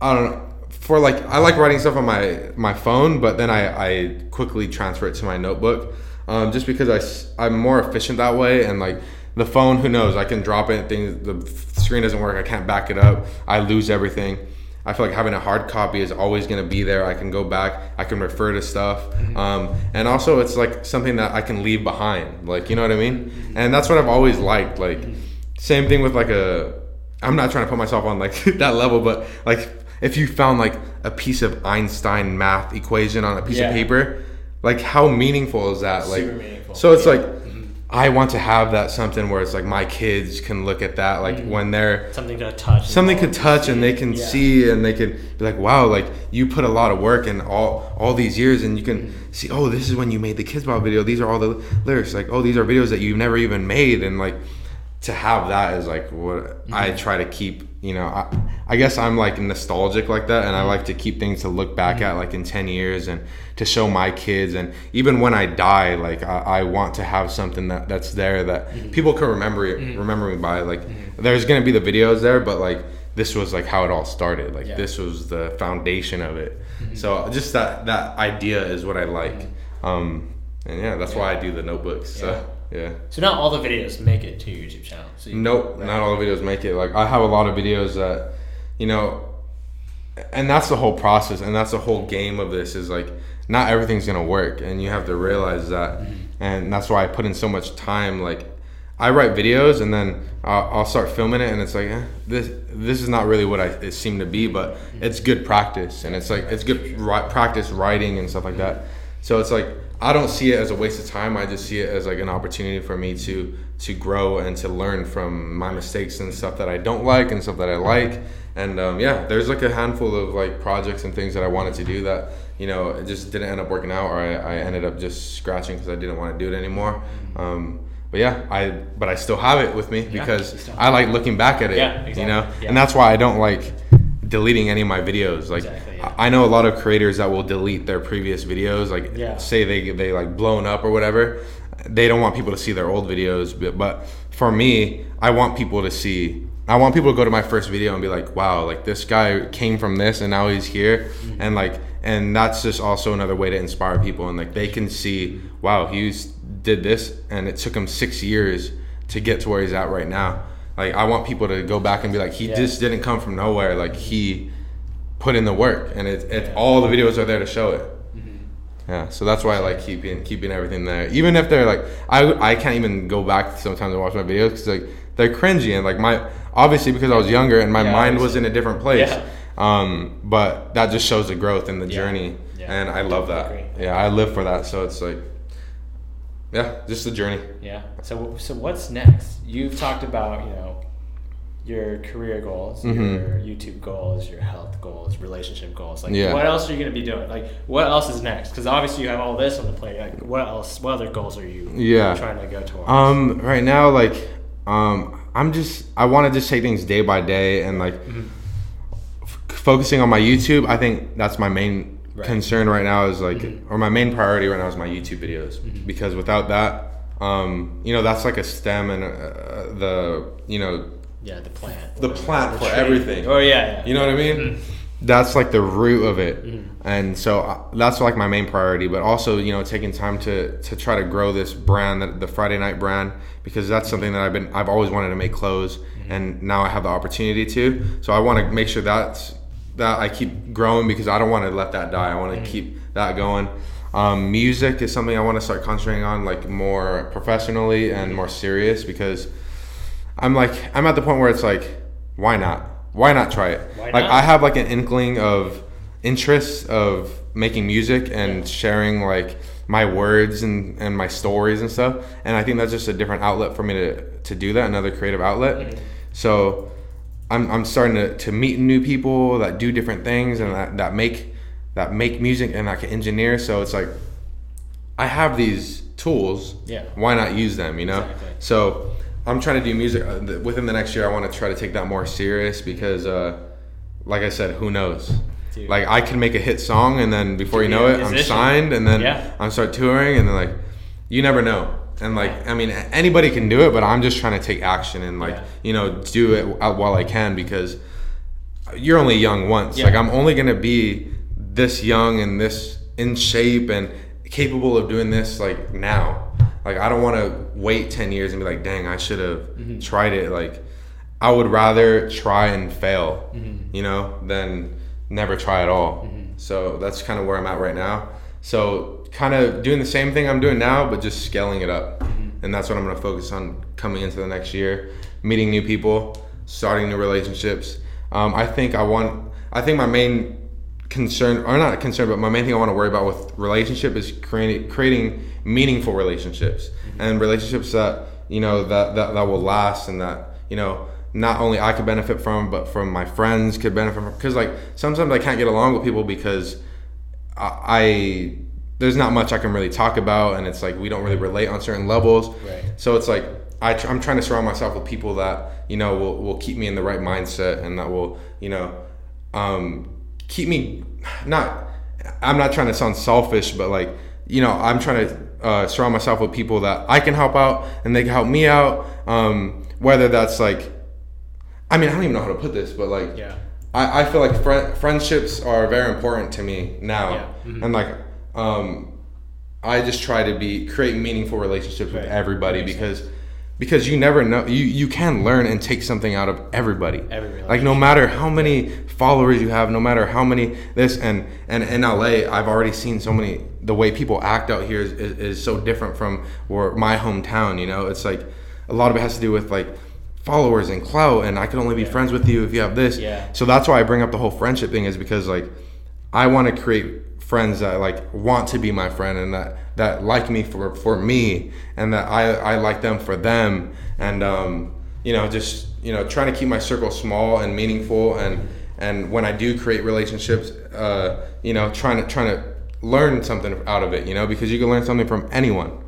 I don't know for like I like writing stuff on my my phone, but then I I quickly transfer it to my notebook. Um, just because I I'm more efficient that way and like the phone who knows I can drop it things the screen doesn't work I can't back it up I lose everything I feel like having a hard copy is always going to be there. I can go back, I can refer to stuff, mm-hmm. um, and also it's like something that I can leave behind. Like you know what I mean? Mm-hmm. And that's what I've always liked. Like same thing with like a. I'm not trying to put myself on like that level, but like if you found like a piece of Einstein math equation on a piece yeah. of paper, like how meaningful is that? Super like meaningful. so it's yeah. like I want to have that something where it's like my kids can look at that like mm-hmm. when they're something to touch something could touch and they can yeah. see and they can be like wow like you put a lot of work in all all these years and you can mm-hmm. see oh this is when you made the Kidz Bop video these are all the lyrics like oh these are videos that you've never even made and like to have that is like what mm-hmm. I try to keep. You know, I, I guess I'm like nostalgic like that, and I like to keep things to look back mm-hmm. at like in ten years and to show my kids. And even when I die, like I, I want to have something that that's there that mm-hmm. people can remember mm-hmm. remember me by. Like mm-hmm. there's gonna be the videos there, but like this was like how it all started. Like yeah. this was the foundation of it. Mm-hmm. So just that that idea is what I like. Um, and yeah, that's yeah. why I do the notebooks. So. Yeah. So not all the videos make it to your YouTube channel. So you, nope, not all the videos make it. Like I have a lot of videos that, you know, and that's the whole process, and that's the whole game of this is like not everything's gonna work, and you have to realize that, mm-hmm. and that's why I put in so much time. Like I write videos, and then I'll, I'll start filming it, and it's like eh, this this is not really what I it seemed to be, but it's good practice, and it's like it's good ri- practice writing and stuff like that. So it's like I don't see it as a waste of time. I just see it as like an opportunity for me to to grow and to learn from my mistakes and stuff that I don't like and stuff that I like. And um, yeah, there's like a handful of like projects and things that I wanted to do that you know it just didn't end up working out, or I, I ended up just scratching because I didn't want to do it anymore. Um, but yeah, I but I still have it with me because I like looking back at it. Yeah, exactly. You know, yeah. and that's why I don't like deleting any of my videos. Like exactly, yeah. I know a lot of creators that will delete their previous videos. Like yeah. say they they like blown up or whatever. They don't want people to see their old videos, but, but for me, I want people to see. I want people to go to my first video and be like, "Wow, like this guy came from this and now he's here," mm-hmm. and like, and that's just also another way to inspire people and like they can see, "Wow, he's did this and it took him six years to get to where he's at right now." Like I want people to go back and be like, he yeah. just didn't come from nowhere. Like he put in the work, and it, it yeah. all the videos are there to show it. Mm-hmm. Yeah, so that's why I like keeping keeping everything there. Even if they're like, I I can't even go back sometimes and watch my videos because like they're cringy and like my obviously because I was younger and my yeah, mind was in a different place. Um, but that just shows the growth in the journey, Yeah. and I love that. Agree. Yeah, I live for that. So it's like, yeah, just the journey. Yeah. So so what's next? You've talked about you know your career goals, Mhm. your YouTube goals, your health goals, relationship goals. Like, Yeah. what else are you gonna be doing? Like, what else is next? Because obviously you have all this on the plate. Like, what else? What other goals are you Yeah. trying to go towards? Um, right now, like, um, I'm just I want to just take things day by day and like Mhm. f- focusing on my YouTube. I think that's my main Right. concern right now is like, Mhm. or my main priority right now is my YouTube videos Mhm. because without that, um, you know, that's like a stem and uh, the you know yeah, the plant. the plant for tree. everything. Oh yeah, yeah. You know what I mean? Mhm. That's like the root of it, Mhm. and so uh, that's like my main priority. But also, you know, taking time to to try to grow this brand, that the Friday Night brand, because that's something that I've been I've always wanted to make clothes, and now I have the opportunity to. So I want to make sure that's that I keep growing because I don't want to let that die. I want to keep that going. Um, music is something I want to start concentrating on, like more professionally and more serious, because I'm like I'm at the point where it's like, why not? Why not try it? Why like not? I have like an inkling of interest of making music and Yeah. sharing like my words and, and my stories and stuff. And I think that's just a different outlet for me to, to do that, another creative outlet. Mhm. So I'm, I'm starting to, to meet new people that do different things and that, that make that make music and that can engineer. So it's like I have these tools. Yeah. Why not use them? You know. Exactly. So I'm trying to do music uh, within the next year. I want to try to take that more serious because, uh, like I said, who knows? Dude. Like I can make a hit song and then before you know it, I'm signed and then Yeah. I'm start touring and then like you never know. And like I mean anybody can do it, but I'm just trying to take action and like Yeah. you know do it while I can because you're only young once. Yeah. Like I'm only gonna be this young and this in shape and capable of doing this like now. Like I don't want to wait ten years and be like, dang, I should have Mhm. tried it. Like I would rather try and fail, Mhm. you know, than never try at all. Mhm. So that's kind of where I'm at right now. So kind of doing the same thing I'm doing now, but just scaling it up. Mm-hmm. And that's what I'm going to focus on coming into the next year, meeting new people, starting new relationships. Um, I think I want, I think my main concern, or not concern, but my main thing I want to worry about with relationship is creating, creating meaningful relationships and relationships that, you know, that, that, that will last and that, you know, not only I could benefit from, but from my friends could benefit from. Because like sometimes I can't get along with people because I, I there's not much I can really talk about, and it's like we don't really relate on certain levels. Right. So it's like I tr- I'm trying to surround myself with people that you know will, will keep me in the right mindset and that will you know um, keep me not. I'm not trying to sound selfish, but like you know I'm trying to uh, surround myself with people that I can help out and they can help me out. Um, whether that's like, I mean I don't even know how to put this, but like Yeah. I, I feel like fri friendships are very important to me now, Yeah. Mhm. and like um, I just try to be create meaningful relationships with everybody because because you never know you you can learn and take something out of everybody. Every like no matter how many followers you have, no matter how many this and and in LA, I've already seen so many the way people act out here is, is, is so different from where my hometown. You know, it's like a lot of it has to do with like followers and clout and I can only be Yeah. friends with you if you have this. Yeah. So that's why I bring up the whole friendship thing is because like I want to create friends that like want to be my friend and that that like me for for me and that I I like them for them and um you know just you know trying to keep my circle small and meaningful and and when I do create relationships uh you know trying to trying to learn something out of it you know because you can learn something from anyone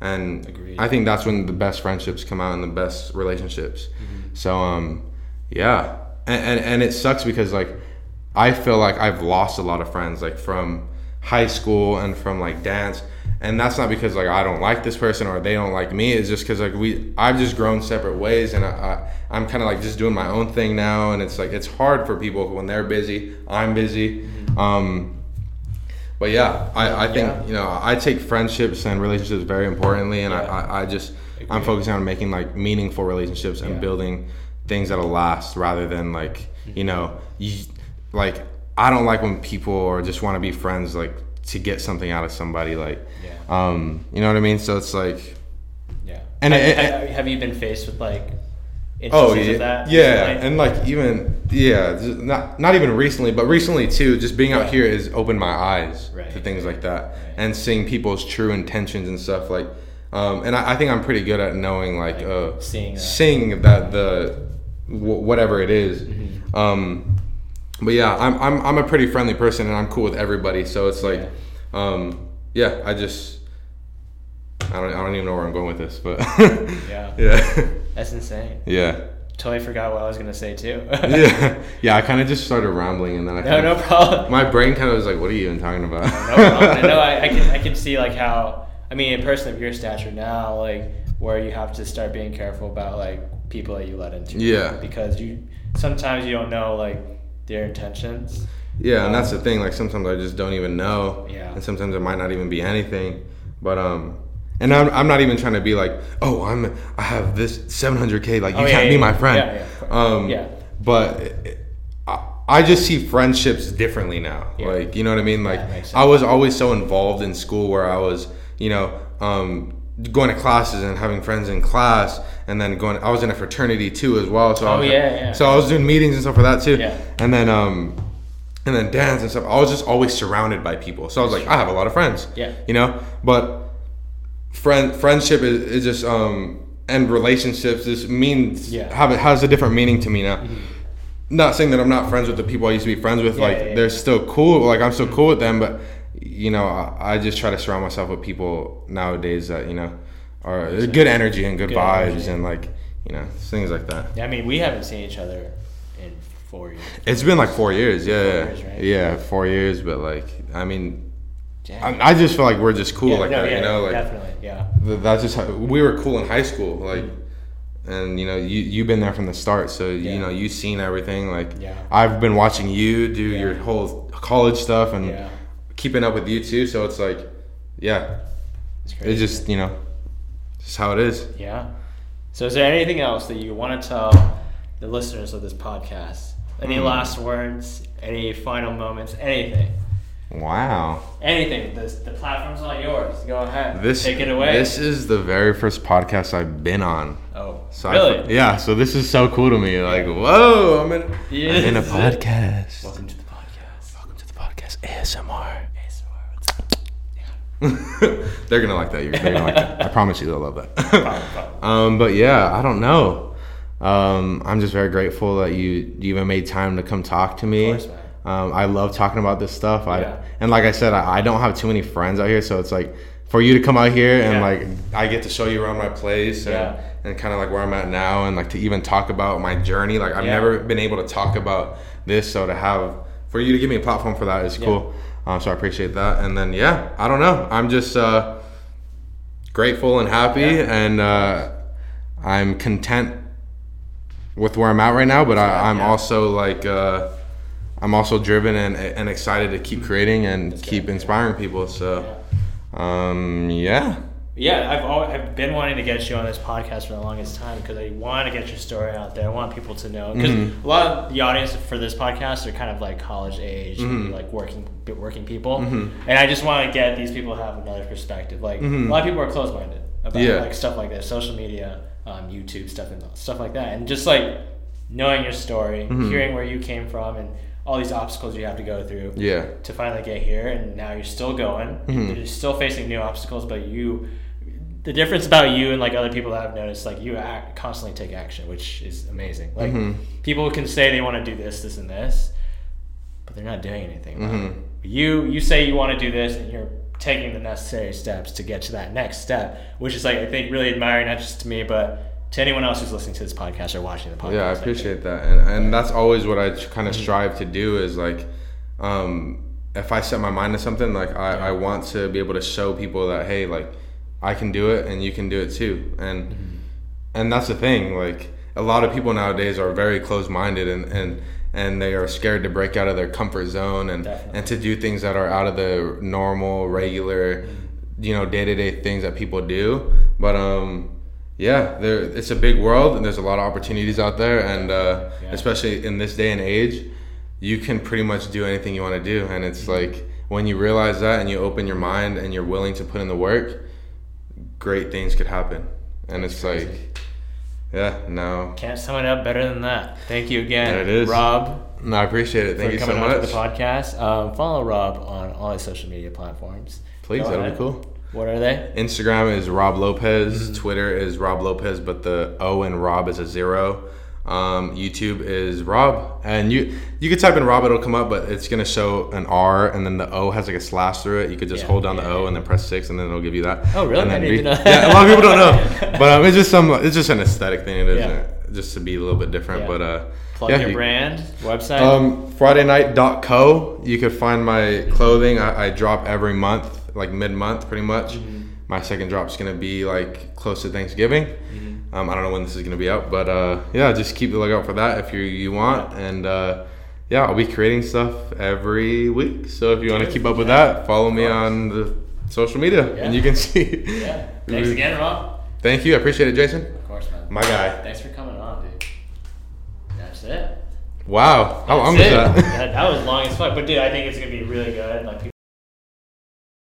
and Agreed. I think that's when the best friendships come out and the best relationships. So um, yeah, and, and and it sucks because like I feel like I've lost a lot of friends like from high school and from like dance, and that's not because like I don't like this person or they don't like me. It's just because like we I've just grown separate ways and I, I I'm kind of like just doing my own thing now, and it's like it's hard for people when they're busy. I'm busy. Um, but yeah, I, I think Yeah. you know I take friendships and relationships very importantly, and Yeah. I, I, I just I'm focusing on making like meaningful relationships and Yeah. building things that'll last rather than like you know you, like I don't like when people or just want to be friends like to get something out of somebody like Yeah. um you know what I mean so it's like Yeah. And have, it- have, have you been faced with like Oh yeah, of that. yeah, and like even yeah, not not even recently, but recently too. Just being out Yeah. here has opened my eyes Right. to things like that, Right. and seeing people's true intentions and stuff like. Um, and I, I think I'm pretty good at knowing like, Like, uh, seeing that. seeing that the w- whatever it is. Mm-hmm. Um, but yeah, I'm, I'm I'm a pretty friendly person and I'm cool with everybody. So it's like, Yeah. um, yeah, I just I don't I don't even know where I'm going with this, but Yeah. yeah, That's insane. yeah. Totally forgot what I was gonna say too. yeah, yeah. I kind of just started rambling, and then I no, no problem. My brain kind of was like, "What are you even talking about?" no problem. No, I, I can I can see like how I mean a person of your stature now, like where you have to start being careful about like people that you let into. Yeah. Because you sometimes you don't know like their intentions. yeah, and that's the thing. Like sometimes I just don't even know, Yeah. and sometimes it might not even be anything. But um, and I'm, I'm not even trying to be like, "Oh, I'm I have this 700k." Like you Oh, yeah, can't yeah, be yeah. my friend. Yeah, yeah. Um, Yeah. But it- I, I just see friendships differently now. Yeah. Like you know what I mean? Like I was always so involved in school where I was, you know, um, going to classes and having friends in class, and then going. I was in a fraternity too as well. So I Oh, was, yeah, yeah. So I was doing meetings and stuff for that too. Yeah. And then um, and then dance and stuff. I was just always surrounded by people. So I was like, I have a lot of friends. Yeah. You know, but friend friendship is, is just um and relationships just means Yeah. have it has a different meaning to me now. Not saying that I'm not friends with the people I used to be friends with. Like they're still cool. Like I'm still cool with them, but you know, I, I just try to surround myself with people nowadays that you know are good energy and good, Good vibes energy. and like you know things like that. Yeah, I mean we haven't seen each other in four years. It's been like four years, yeah, Four yeah, years, right? yeah, four years. But like, I mean. I, I just feel like we're just cool Yeah, like no, that, yeah, you know, like definitely, yeah. th- that's just how we were cool in high school, like, and you know, you you've been there from the start, so Yeah. you know, you've seen everything. Like, Yeah. I've been watching you do your whole college stuff and Yeah. Keeping up with you too. So it's like, yeah, It's it's just you know, just how it is. Yeah. So, is there anything else that you want to tell the listeners of this podcast? Any Hmm. last words? Any final moments? Anything? Wow. Anything? This, the platform's all yours. Go ahead. This Take it away. This is the very first podcast I've been on. oh, So I- really? yeah, so this is so cool to me. Like, whoa, I'm in, I'm in a podcast. Welcome to the podcast. Welcome to the podcast ASMR. ASMR, what's up? they're gonna like that. You're- They're gonna like that. I promise you, they'll love that. Um, but yeah, I don't know. Um, I'm just very grateful that you, you even made time to come talk to me. Of course, man. Um, I love talking about this stuff. I Yeah. and like I said, I, I don't have too many friends out here, so it's like for you to come out here and Yeah. like I get to show you around my place and, Yeah. and kind of like where I'm at now and like to even talk about my journey. Like I've never been able to talk about this, so to have for you to give me a platform for that is cool. Um, so I appreciate that. And then yeah, I don't know. I'm just uh, grateful and happy, Yeah. and uh, I'm content with where I'm at right now. But I, I'm yeah. also like uh, I'm also driven and, and excited to keep creating and keep good. inspiring people. So um, yeah, Yeah, I've always, I've been wanting to get you on this podcast for the longest time because I want to get your story out there. I want people to know because Mm-hmm. a lot of the audience for this podcast are kind of like college age, Mm-hmm. like working working people, and I just want to get these people to have another perspective. Like a lot of people are closed minded about Mm-hmm. Yeah. like stuff like this, social media, um, YouTube stuff and stuff like that, and just like knowing your story, Mm-hmm. hearing where you came from, and all these obstacles you have to go through yeah, to finally get here and now you're still going Mm-hmm. you're still facing new obstacles but you the difference about you and like other people that i've noticed like you act, constantly take action which is amazing like Mm-hmm. people can say they want to do this this and this but they're not doing anything Mm-hmm. you you say you want to do this and you're taking the necessary steps to get to that next step which is like i think really admiring not just to me but to anyone else who's listening to this podcast or watching the podcast yeah. I appreciate that, and and that's always what I kind of strive to do is like. Um, if I set my mind to something, like I, I want to be able to show people that hey, like I can do it and you can do it too, and and that's the thing. Like a lot of people nowadays are very closed minded and and and they are scared to break out of their comfort zone and Definitely. and to do things that are out of the normal, regular, you know, day to day things that people do. But um, yeah, there it's a big world and there's a lot of opportunities out there, and uh, Yeah. especially in this day and age, you can pretty much do anything you want to do, and it's Mm-hmm. like when you realize that and you open your mind and you're willing to put in the work, great things could happen. And it's like, yeah, no, Can't sum it up better than that. Thank you again, There it is. Rob, no, I appreciate it. Thank for you so coming on to the podcast. Um, follow Rob on all his social media platforms. Please, Go that'll ahead. be cool. What are they? Instagram is Rob Lopez. Mm-hmm. Twitter is Rob Lopez, but the O in Rob is a zero. Um, YouTube is Rob, and you you could type in Rob, it'll come up, but it's gonna show an R, and then the O has like a slash through it. You could just Yeah, hold down the O yeah. and then press six, and then it'll give you that. Oh, really? I didn't re- know. Yeah, a lot of people don't know, but um, it's just some it's just an aesthetic thing. It isn't Yeah. just to be a little bit different, Yeah. but uh, Plug yeah, your you- brand website. um, FridayNight.co. You could find my clothing. I, I drop every month, like mid month, pretty much. Mm-hmm. My second drop is gonna be like close to Thanksgiving. Mm-hmm. Um, I don't know when this is gonna be out, but uh, yeah, just keep the lookout for that if you you want. And uh, yeah, I'll be creating stuff every week. So if you want to keep up with Yeah, that, follow me on the social media, Yeah. and you can see. yeah. Thanks again, Rob. Thank you. I appreciate it, Jason. Of course, man. My guy. Thanks for coming on, dude. That's it. Wow. How long That's was that? that? That was long as fuck, but dude, I think it's gonna be really good. Like.